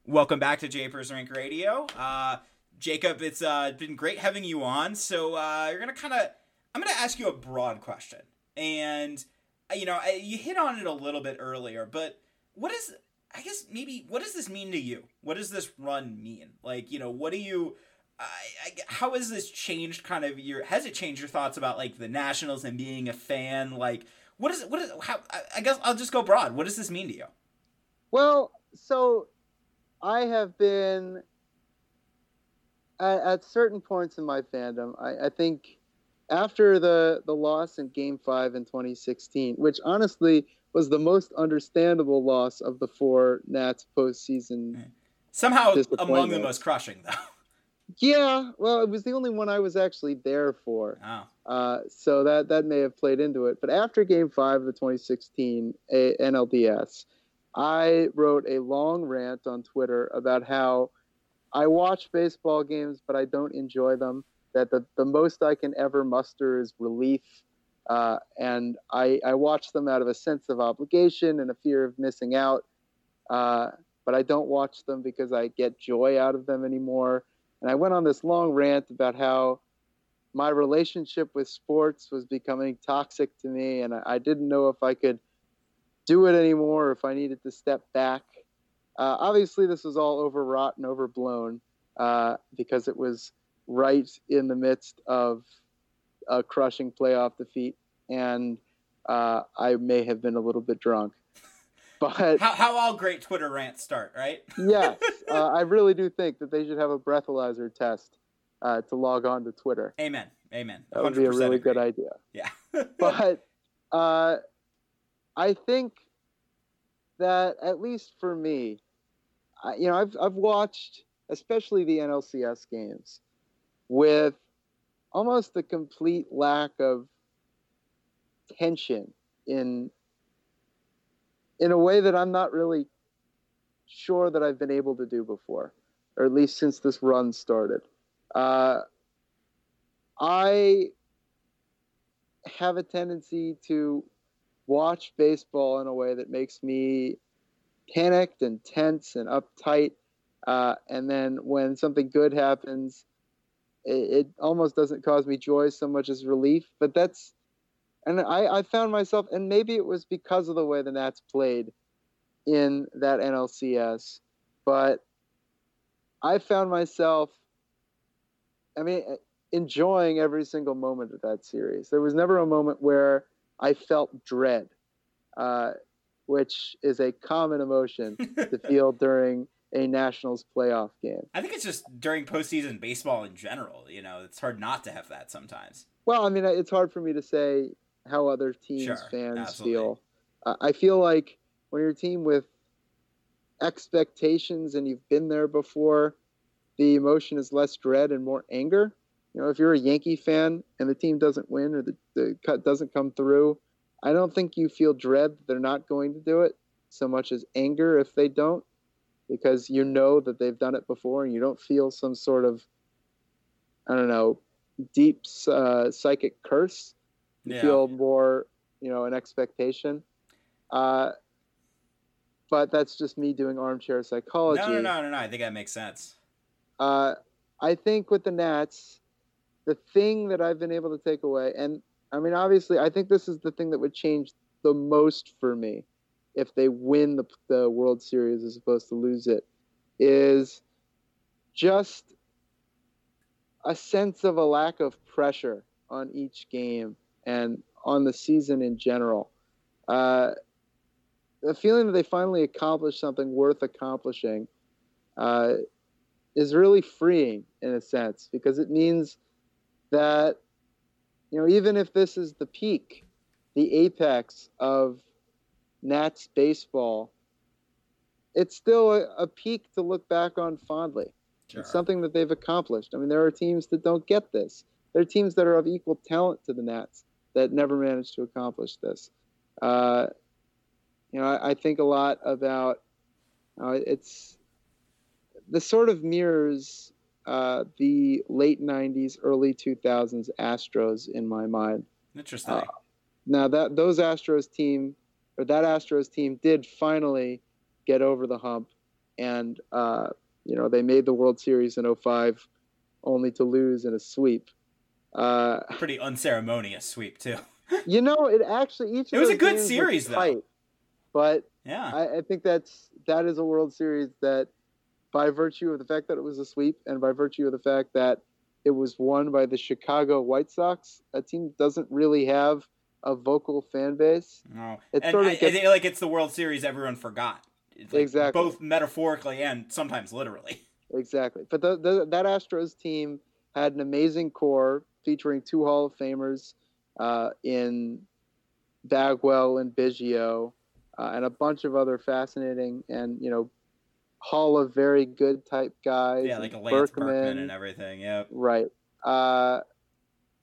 Welcome back to Japers Rink Radio. Uh, Jacob, it's uh, been great having you on. So uh, you're gonna kind of, I'm gonna ask you a broad question, and uh, you know, you hit on it a little bit earlier, but what is, I guess maybe, what does this mean to you? What does this run mean? Like, you know, what do you? I, I, how has this changed kind of your has it changed your thoughts about like the nationals and being a fan like what is what is how I guess i'll just go broad what does this mean to you Well, so I have been at, at certain points in my fandom. I, I think after the the loss in Game Five in 2016, which honestly was the most understandable loss of the four Nats postseason. somehow among the most crushing though [LAUGHS] Yeah, well, it was the only one I was actually there for. oh Uh, so that that may have played into it. But after Game Five of the 2016 A- NLDS, I wrote a long rant on Twitter about how I watch baseball games, but I don't enjoy them. That the, the most I can ever muster is relief, uh, and I, I watch them out of a sense of obligation and a fear of missing out. Uh, but I don't watch them because I get joy out of them anymore. And I went on this long rant about how my relationship with sports was becoming toxic to me, and I, I didn't know if I could do it anymore, or if I needed to step back. Uh, obviously, this was all overwrought and overblown uh, because it was right in the midst of a crushing playoff defeat, and uh, I may have been a little bit drunk. [LAUGHS] But how, how all great Twitter rants start, right? [LAUGHS] yes, uh, I really do think that they should have a breathalyzer test uh, to log on to Twitter. Amen. Amen. That would be a really agree. good idea. Yeah. [LAUGHS] but uh, I think that at least for me, I, you know, I've I've watched especially the NLCS games with almost a complete lack of tension in in a way that I'm not really sure that I've been able to do before, or at least since this run started. Uh, I have a tendency to watch baseball in a way that makes me panicked and tense and uptight. Uh, and then when something good happens, it, it, almost doesn't cause me joy so much as relief. But that's, and I, I found myself, and maybe it was because of the way the Nats played in that NLCS, but I found myself, I mean, enjoying every single moment of that series. There was never a moment where I felt dread, uh, which is a common emotion [LAUGHS] to feel during a Nationals playoff game. I think it's just during postseason baseball in general. You know, it's hard not to have that sometimes. Well, I mean, it's hard for me to say how other teams' Sure, fans absolutely. feel. Uh, I feel like when you're a team with expectations and you've been there before, the emotion is less dread and more anger. You know, if you're a Yankee fan and the team doesn't win or the, the cut doesn't come through, I don't think you feel dread that they're not going to do it so much as anger if they don't, because you know that they've done it before and you don't feel some sort of, I don't know, deep uh, psychic curse. You Yeah. feel more, you know, an expectation. Uh, but that's just me doing armchair psychology. No, no, no, no, no. I think that makes sense. Uh, I think with the Nats, the thing that I've been able to take away, and I mean, obviously, I think this is the thing that would change the most for me if they win the, the World Series as opposed to lose it, is just a sense of a lack of pressure on each game and on the season in general. Uh, the feeling that they finally accomplished something worth accomplishing uh, is really freeing in a sense because it means that you know even if this is the peak the apex of nats baseball it's still a, a peak to look back on fondly. Sure. it's something that they've accomplished. I mean there are teams that don't get this. There are teams that are of equal talent to the nats that never managed to accomplish this. Uh, you know I, I think a lot about uh, it's this sort of mirrors uh, the late 90s early 2000s astros in my mind Interesting. uh, now that those astros team or that astros team did finally get over the hump and uh, you know they made the world series in 05 only to lose in a sweep uh, Pretty unceremonious sweep too. [LAUGHS] you know it actually each of It was a good series, though. but Yeah. I, I think that's that is a World Series that, by virtue of the fact that it was a sweep, and by virtue of the fact that it was won by the Chicago White Sox, a team that doesn't really have a vocal fan base. No. It and sort of I, I gets- think, like it's the World Series everyone forgot. Like Exactly. Both metaphorically and sometimes literally. [LAUGHS] Exactly, but the, the, that Astros team had an amazing core featuring two Hall of Famers uh, in Bagwell and Biggio, uh, and a bunch of other fascinating and you know Hall of very good type guys. Yeah, and like a Lance Berkman and everything. Yep. Right. Uh,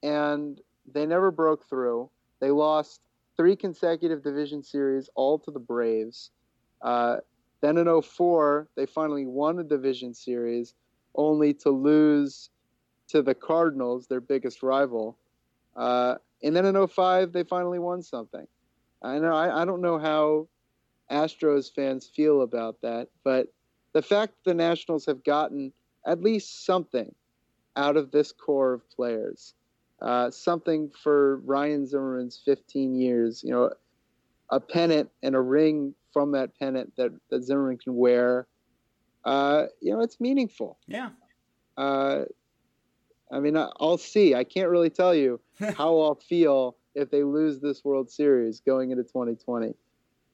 and they never broke through. They lost three consecutive division series, all to the Braves. Uh, then in 04, they finally won a division series, only to lose to the Cardinals, their biggest rival. Uh, and then in 05, they finally won something. I know I, I don't know how Astros fans feel about that, but the fact the Nationals have gotten at least something out of this core of players uh, something for Ryan Zimmerman's 15 years. You know, a pennant and a ring from that pennant that, that Zimmerman can wear. Uh, you know, it's meaningful. Yeah. Uh, I mean, I'll see. I can't really tell you [LAUGHS] how I'll feel if they lose this World Series going into 2020,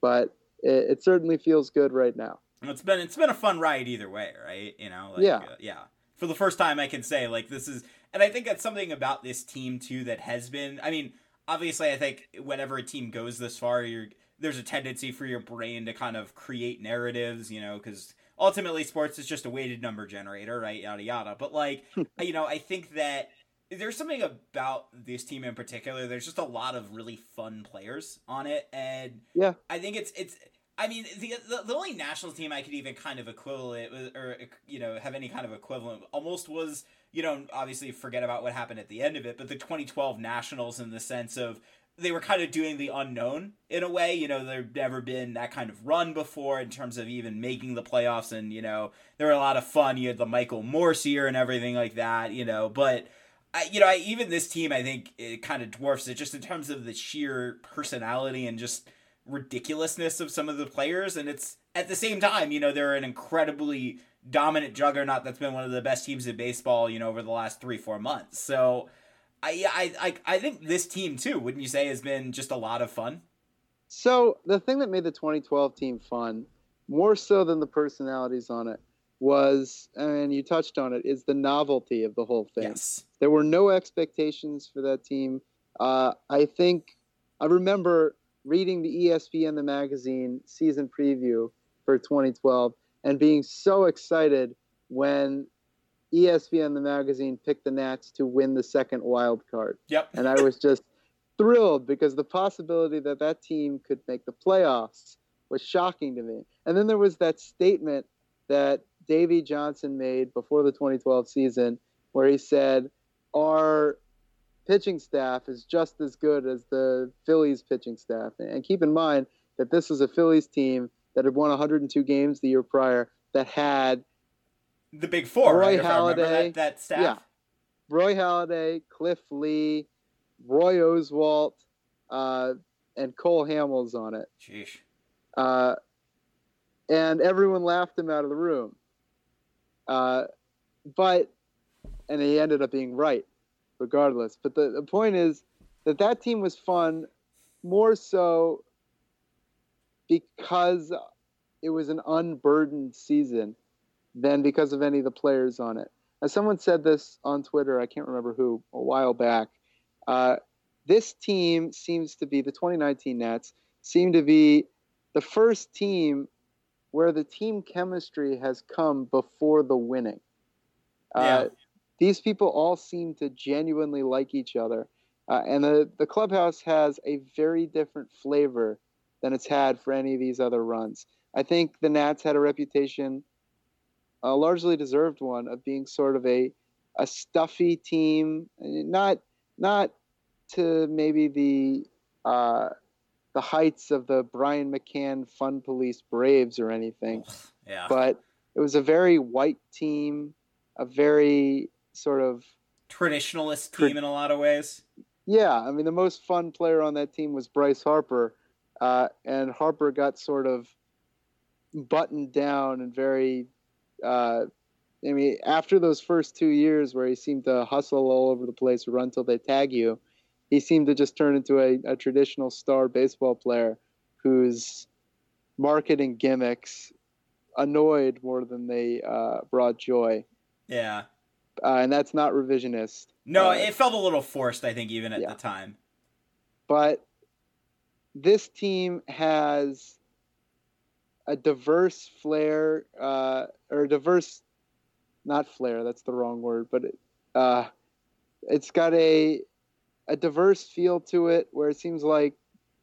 but it, it certainly feels good right now. It's been it's been a fun ride either way, right? You know, like, yeah, uh, yeah. For the first time, I can say like this is, and I think that's something about this team too that has been. I mean, obviously, I think whenever a team goes this far, you're there's a tendency for your brain to kind of create narratives, you know, because ultimately sports is just a weighted number generator, right? Yada yada. But like, you know, I think that there's something about this team in particular. There's just a lot of really fun players on it, and yeah, I think it's it's. I mean, the, the the only national team I could even kind of equivalent or you know have any kind of equivalent almost was you know obviously forget about what happened at the end of it, but the 2012 Nationals in the sense of they were kind of doing the unknown in a way. You know, there'd never been that kind of run before in terms of even making the playoffs, and you know, there were a lot of fun. You had the Michael Morse year and everything like that. You know, but. I, you know, I, even this team, I think it kind of dwarfs it just in terms of the sheer personality and just ridiculousness of some of the players. And it's at the same time, you know, they're an incredibly dominant juggernaut that's been one of the best teams in baseball, you know, over the last three, four months. So I, I, I, I think this team too, wouldn't you say, has been just a lot of fun? So the thing that made the 2012 team fun, more so than the personalities on it, was, and you touched on it, is the novelty of the whole thing. Yes. There were no expectations for that team. Uh, I think I remember reading the ESPN the magazine season preview for 2012 and being so excited when ESPN the magazine picked the Nats to win the second wild card. Yep. and I was just [LAUGHS] thrilled because the possibility that that team could make the playoffs was shocking to me. And then there was that statement that Davey Johnson made before the 2012 season where he said, Our pitching staff is just as good as the Phillies pitching staff. And keep in mind that this was a Phillies team that had won 102 games the year prior that had the big four, Roy right? Halladay, that, that, staff. Yeah. Roy Halladay, Cliff Lee, Roy Oswalt, uh, and Cole Hamels on it. Sheesh. Uh, and everyone laughed him out of the room. Uh, but, and he ended up being right, regardless. But the, the point is that that team was fun more so because it was an unburdened season than because of any of the players on it. As someone said this on Twitter, I can't remember who, a while back. Uh, this team seems to be the 2019 Nats seem to be the first team where the team chemistry has come before the winning. Uh, Yeah. These people all seem to genuinely like each other. Uh, and the, the clubhouse has a very different flavor than it's had for any of these other runs. I think the Nats had a reputation, a largely deserved one, of being sort of a a stuffy team, not not to maybe the uh, the heights of the Brian McCann Fun Police Braves or anything, Yeah. but it was a very white team, a very sort of Traditionalist Tra- team in a lot of ways. yeah. I mean, the most fun player on that team was Bryce Harper, uh, and Harper got sort of buttoned down and very. Uh, I mean, after those first two years where he seemed to hustle all over the place, run till they tag you, he seemed to just turn into a, a traditional star baseball player whose marketing gimmicks annoyed more than they uh, brought joy. Yeah. Uh, and that's not revisionist. No, Uh, it felt a little forced, I think, even at yeah. the time. but this team has a diverse flair uh, or diverse not flair that's the wrong word but it, uh, it's got a a diverse feel to it where it seems like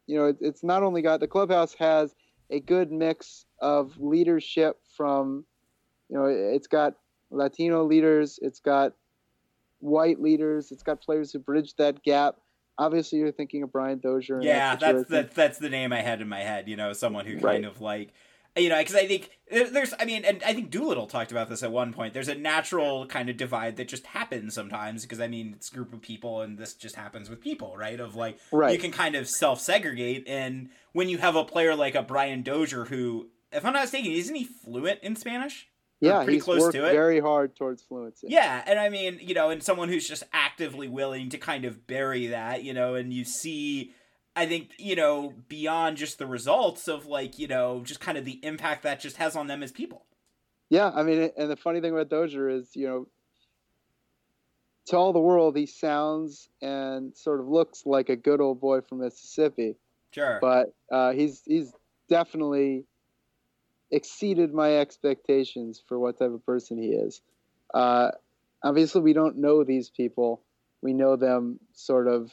you know it, it's not only got the clubhouse has a good mix of leadership from you know it's got latino leaders it's got white leaders it's got players who bridge that gap obviously you're thinking of Brian Dozier. Yeah, that's the, that's the name I had in my head. You know, someone who kind Right. of like, you know, because I think there's, I mean, and I think Doolittle talked about this at one point. There's a natural kind of divide that just happens sometimes because I mean, it's a group of people, and this just happens with people, right? Of like, Right. you can kind of self segregate, and when you have a player like a Brian Dozier, who, if I'm not mistaken, isn't he fluent in Spanish? Yeah, pretty close to it. very hard towards fluency. Yeah, and I mean, you know, and someone who's just actively willing to kind of bury that, you know, and you see, I think, you know, beyond just the results of like, you know, just kind of the impact that just has on them as people. Yeah, I mean, and the funny thing about Dozier is, you know, to all the world, he sounds and sort of looks like a good old boy from Mississippi, Sure. but uh, he's he's definitely exceeded my expectations for what type of person he is. Uh, obviously, we don't know these people; we know them sort of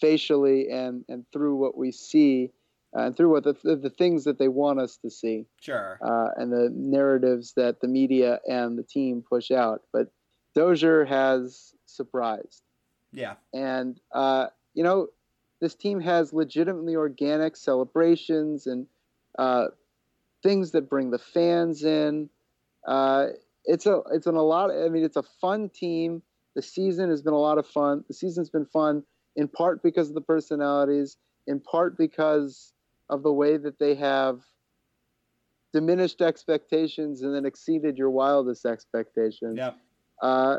facially and and through what we see uh, and through what the, the things that they want us to see sure. uh, and the narratives that the media and the team push out. But Dozier has surprised. Yeah. And, uh, you know, this team has legitimately organic celebrations and uh, things that bring the fans in. Uh, it's a it's an a lot. I mean, it's a fun team. The season has been a lot of fun. The season's been fun in part because of the personalities, in part because of the way that they have diminished expectations and then exceeded your wildest expectations. Yeah. Uh,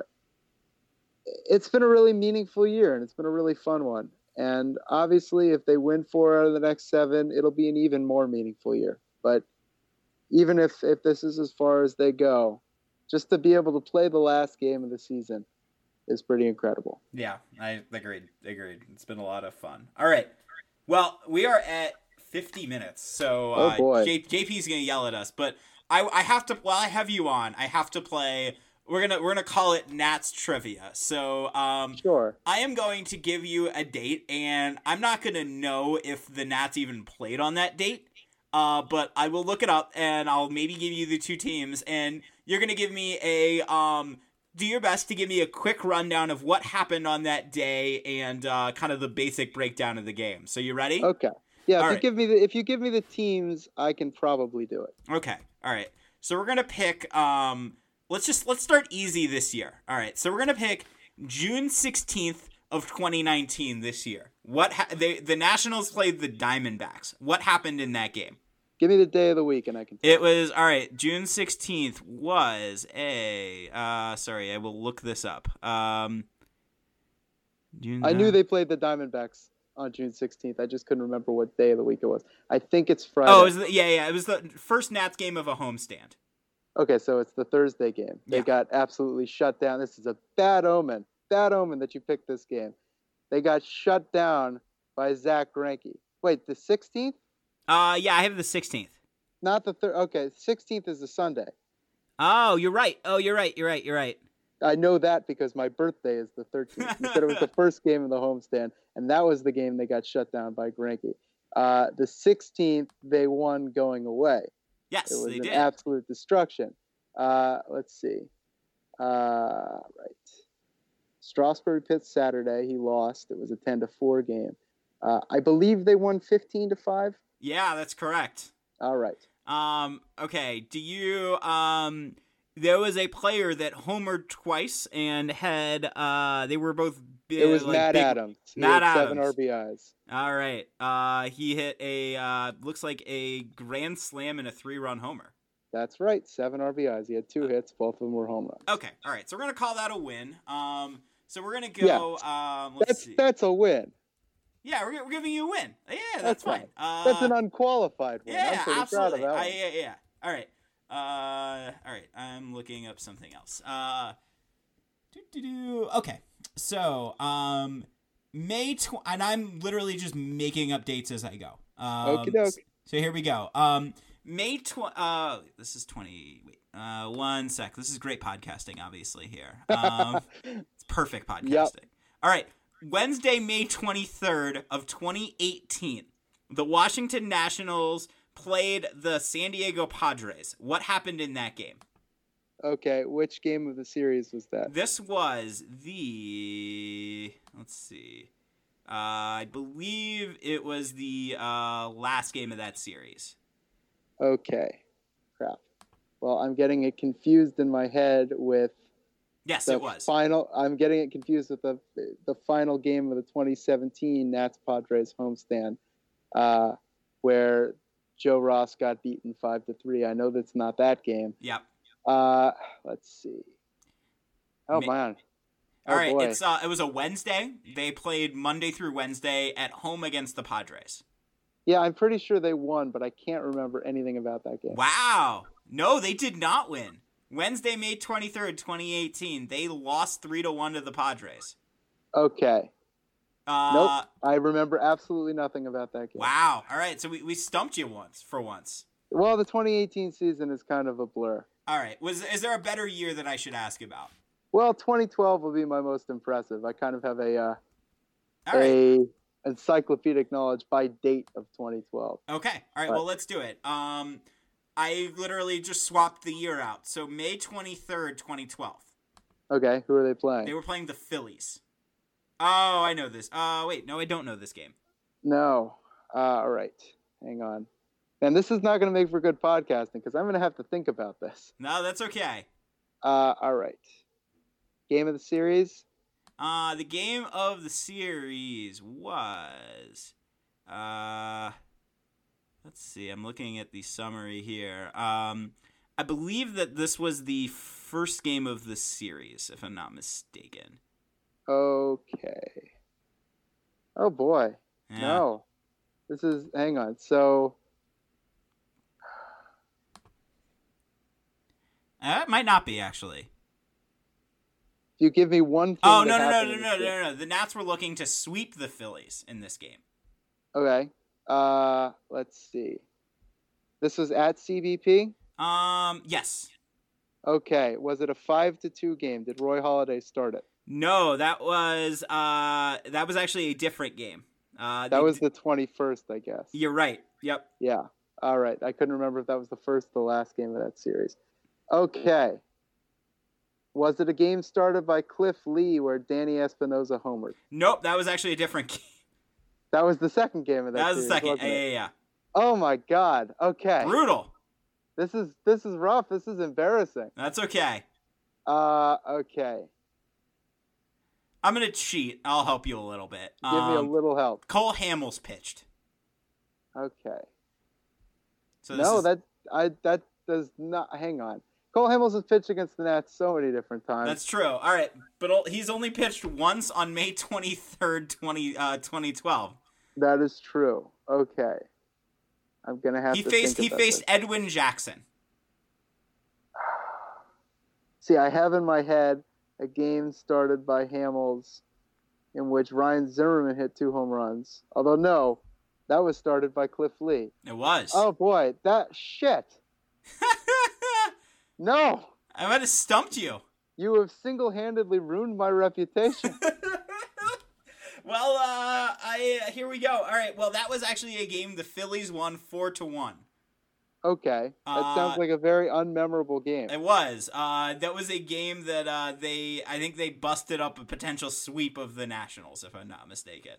it's been a really meaningful year and it's been a really fun one. And obviously, if they win four out of the next seven, it'll be an even more meaningful year. But even if, if this is as far as they go, just to be able to play the last game of the season is pretty incredible. Yeah. I agreed. Agreed. It's been a lot of fun. All right. Well, we are at 50 minutes. So Oh, uh, boy. J- JP's going to yell at us, but I, I have to, while I have you on, I have to play. We're gonna we're gonna call it Nats trivia. So um, Sure. I am going to give you a date, and I'm not going to know if the Nats even played on that date. Uh, but I will look it up, and I'll maybe give you the two teams, and you're going to give me a um. Do your best to give me a quick rundown of what happened on that day and uh, kind of the basic breakdown of the game. So you ready? Okay. Yeah, if All you right. give me the if you give me the teams, I can probably do it. Okay. All right. So we're gonna pick. Um, let's just let's start easy this year. All right. So we're gonna pick June sixteenth of 2019 this year. What ha- they the Nationals played the Diamondbacks. What happened in that game? Give me the day of the week, and I can. It was all right. June 16th was a. Uh, sorry, I will look this up. Um, June. I knew they played the Diamondbacks on June 16th. I just couldn't remember what day of the week it was. I think it's Friday. Oh, it was the, yeah, yeah. It was the first Nats game of a homestand. Okay, so it's the Thursday game. They Yeah. got absolutely shut down. This is a bad omen. Bad omen that you picked this game. They got shut down by Zack Greinke. Wait, the 16th? Uh, yeah, I have the 16th. Not the third. Okay, 16th is a Sunday. Oh, you're right. Oh, you're right. You're right. You're right. I know that because my birthday is the 13th. [LAUGHS] You said it was the first game of the homestand, and that was the game they got shut down by Greinke. Uh, the 16th, they won going away. Yes, It was they an did. absolute destruction. Uh, let's see. Uh, right. Strasburg Pitts Saturday. He lost. It was a 10 to 4 game. Uh, I believe they won 15 to 5. yeah, that's correct. All right. Um, okay. Do you um there was a player that homered twice and had uh they were both It was like, Matt big- Adams. He Matt had seven RBIs. All right. Uh he hit a uh looks like a grand slam and a three-run homer. That's right. Seven RBIs. He had two hits. Both of them were home runs. Okay. All right. So we're going to call that a win. Um so we're going to go um let's That's see. that's a win. Yeah, we're, we're giving you a win. Yeah, that's, That's fine. fine. Uh, That's an unqualified win. Yeah, absolutely. proud of that I- yeah, yeah. All right. Uh, all right. I'm looking up something else. Uh, okay. So, um, May tw- and I'm literally just making up dates as I go. Um, Okie doke. So here we go. Um, May tw- uh, this is 20. Wait, uh, one sec. This is great podcasting, obviously here. [LAUGHS] Um, it's perfect podcasting. All right. Wednesday, May 23rd of 2018, the Washington Nationals played the San Diego Padres. What happened in that game? Okay, which game of the series was that? This was the let's see. Uh, I believe it was the uh, last game of that series. Okay. Crap. Well, I'm getting it confused in my head with Yes, the it was. final. I'm getting it confused with the the final game of the 2017 Nats Padres homestand, uh, where Joe Ross got beaten five to three. I know that's not that game. Yep. Uh, let's see. Oh Ma- man. All Oh, right, boy. it's uh, it was a Wednesday. They played Monday through Wednesday at home against the Padres. Yeah, I'm pretty sure they won, but I can't remember anything about that game. Wow. No, they did not win. Wednesday, May 23rd, 2018, they lost 3 to 1 to the Padres. Okay. Uh, Nope. I remember absolutely nothing about that game. Wow. All right, so we, we stumped you once for once. Well, the 2018 season is kind of a blur. All right. Was is there a better year that I should ask about? Well, 2012 will be my most impressive. I kind of have a uh, All right. a encyclopedic knowledge by date of 2012. Okay. All right. What? Well, let's do it. Um, I literally just swapped the year out. So May 23rd, 2012. Okay, who are they playing? They were playing the Phillies. Oh, I know this. Uh, wait, no, I don't know this game. No. Uh, all right. Hang on. And this is not going to make for good podcasting because I'm going to have to think about this. No, that's okay. Uh, all right. Game of the series. Uh, the game of the series was, uh, let's see. I'm looking at the summary here. Um, I believe that this was the first game of the series, if I'm not mistaken. Okay. Oh boy. Yeah. No. This is. Hang on. So Uh, it might not be actually. You give me one thing. Oh no no no no no no no! The Nats were looking to sweep the Phillies in this game. Okay. Uh, let's see. This was at CBP. Um, yes. Okay. Was it a five to two game? Did Roy Halladay start it? No, that was uh that was actually a different game. Uh, That was d- the twenty first, I guess. You're right. Yep. Yeah. All right. I couldn't remember if that was the first or the last game of that series. Okay. Was it a game started by Cliff Lee where Danny Espinosa homered? Nope, that was actually a different [LAUGHS] game. That was the second game of that, That was the second. Yeah, yeah, yeah. Oh my God. Okay. Brutal. This is this is rough. This is embarrassing. That's okay. Uh okay. I'm gonna cheat. I'll help you a little bit. Give me a Um, little help. Cole Hamels pitched. Okay. So this no, is, that I that does not. Hang on. Cole Hamels has pitched against the Nats so many different times. that's true. All right, but he's only pitched once on May 23rd, 20, uh, 2012. that is true. Okay. I'm gonna have to. He to. faced he faced this. Edwin Jackson. [SIGHS] See, I have in my head a game started by Hamels, in which Ryan Zimmerman hit two home runs. Although no, that was started by Cliff Lee. It was. Oh boy, that shit. [LAUGHS] No, I might have stumped you. you have single-handedly ruined my reputation. [LAUGHS] well, uh, I here we go. All right. Well, that was actually a game the Phillies won four to one. Okay, that Uh, sounds like a very unmemorable game. It was. Uh, that was a game that uh, they. I think they busted up a potential sweep of the Nationals, if I'm not mistaken.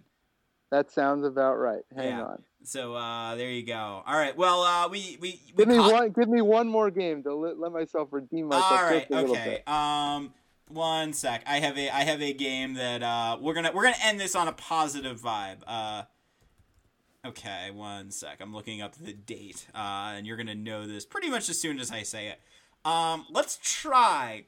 That sounds about right. Hang Yeah. on. So uh, there you go. All right. Well, uh, we we, we Give me caught- one. Give me one more game to let, let myself redeem myself All right. Okay. Um. One sec. I have a I have a game that uh we're gonna we're gonna end this on a positive vibe. Uh. Okay. One sec. I'm looking up the date. Uh, and you're gonna know this pretty much as soon as I say it. Um. Let's try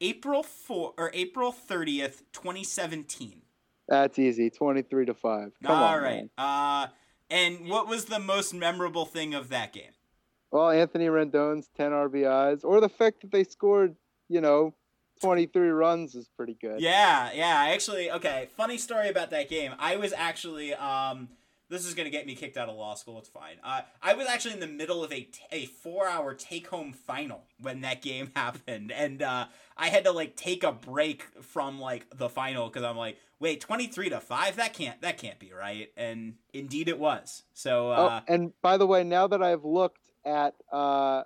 April four or April thirtieth, 2017. That's easy. Twenty-three to five. Come All on, right. Uh. And what was the most memorable thing of that game? Well, Anthony Rendon's ten RBIs, or the fact that they scored, you know, twenty-three runs is pretty good. Yeah, yeah. Actually, okay. Funny story about that game. I was actually um. This is gonna get me kicked out of law school. It's fine. Uh, I was actually in the middle of a, t- a four hour take home final when that game [LAUGHS] happened, and uh, I had to like take a break from like the final because I'm like, wait, twenty three to five? That can't that can't be right. And indeed, it was. So uh, oh, and by the way, now that I've looked at uh,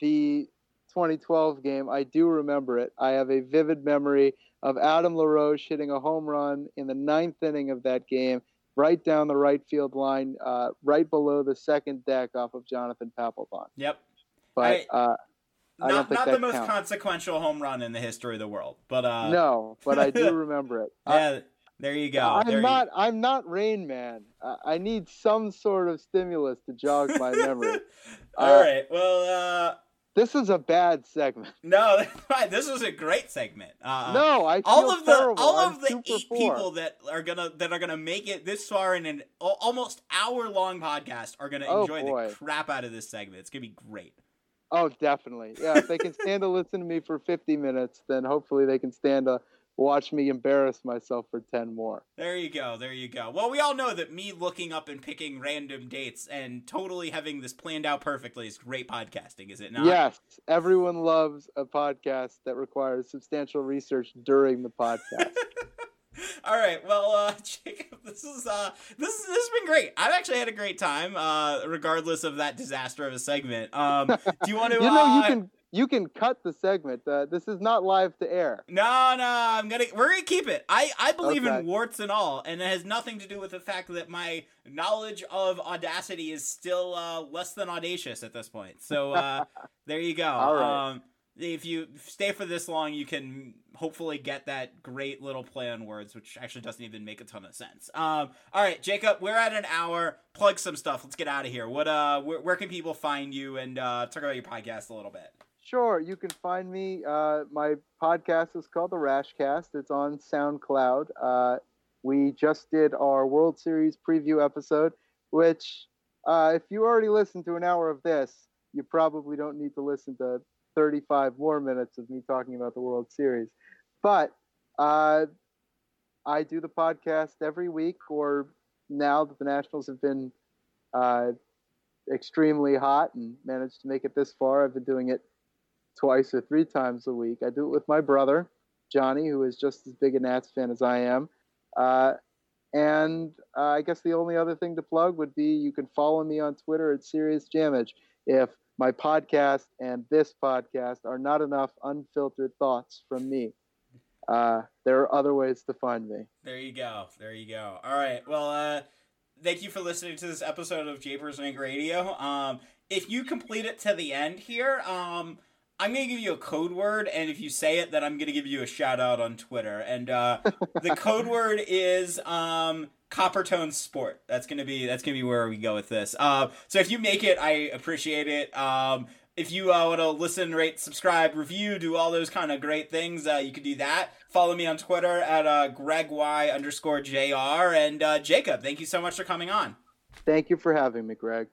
the 2012 game, I do remember it. I have a vivid memory of Adam LaRoche hitting a home run in the ninth inning of that game right down the right field line, uh, right below the second deck off of Jonathan Papelbon. Yep. But I- uh, I don't Not not the most counts. consequential home run in the history of the world, but uh, no, but I do [LAUGHS] remember it. I- yeah, there you go. I'm There you- not. I'm not Rain Man. I, I need some sort of stimulus to jog my memory. [LAUGHS] All Uh, right. Well, uh, This is a bad segment. [LAUGHS] no, that's fine. This is a great segment. Uh, no, I all of the terrible. all I'm of the eight four. people that are gonna that are gonna make it this far in an almost hour long podcast are gonna Oh, enjoy boy. the crap out of this segment. It's gonna be great. Oh, definitely. Yeah, if they can stand to listen to me for 50 minutes, then hopefully they can stand to watch me embarrass myself for 10 more. There you go. There you go. Well, we all know that me looking up and picking random dates and totally having this planned out perfectly is great podcasting, is it not? Yes, everyone loves a podcast that requires substantial research during the podcast. [LAUGHS] All right. Well, uh, [LAUGHS] Jacob, this is uh, this is, this has been great. I've actually had a great time, uh, regardless of that disaster of a segment. Um, do you want to? [LAUGHS] you know, you uh, can you can cut the segment. Uh, this is not live to air. No, no, I'm gonna. We're gonna keep it. I I believe Okay. in warts and all, and it has nothing to do with the fact that my knowledge of audacity is still uh, less than audacious at this point. So uh, [LAUGHS] there you go. All right. Um, if you stay for this long, you can hopefully get that great little play on words, which actually doesn't even make a ton of sense. Um, all right, Jacob, we're at an hour. Plug some stuff. Let's get out of here. What uh, where, where can people find you and uh, talk about your podcast a little bit? Sure, you can find me. Uh, my podcast is called The Raschcast. It's on SoundCloud. Uh, we just did our World Series preview episode, which, uh, if you already listened to an hour of this, you probably don't need to listen to 35 more minutes of me talking about the World Series. But uh, I do the podcast every week, or now that the Nationals have been uh, extremely hot and managed to make it this far, I've been doing it twice or three times a week. I do it with my brother, Johnny, who is just as big a Nats fan as I am. Uh, and uh, I guess the only other thing to plug would be you can follow me on Twitter at Serious Jamage. If my podcast and this podcast are not enough unfiltered thoughts from me, uh, there are other ways to find me. There you go. There you go. All right. Well, uh, thank you for listening to this episode of Japers' Rink Radio. Um, if you complete it to the end here, um, I'm gonna give you a code word, and if you say it, then I'm gonna give you a shout out on Twitter. And uh, [LAUGHS] the code word is um, Coppertone Sport. That's gonna be that's gonna be where we go with this. Uh, so if you make it, I appreciate it. Um, if you uh, want to listen, rate, subscribe, review, do all those kind of great things, uh, you can do that. Follow me on Twitter at uh, Greg Y underscore JR. And uh, Jacob, thank you so much for coming on. Thank you for having me, Greg.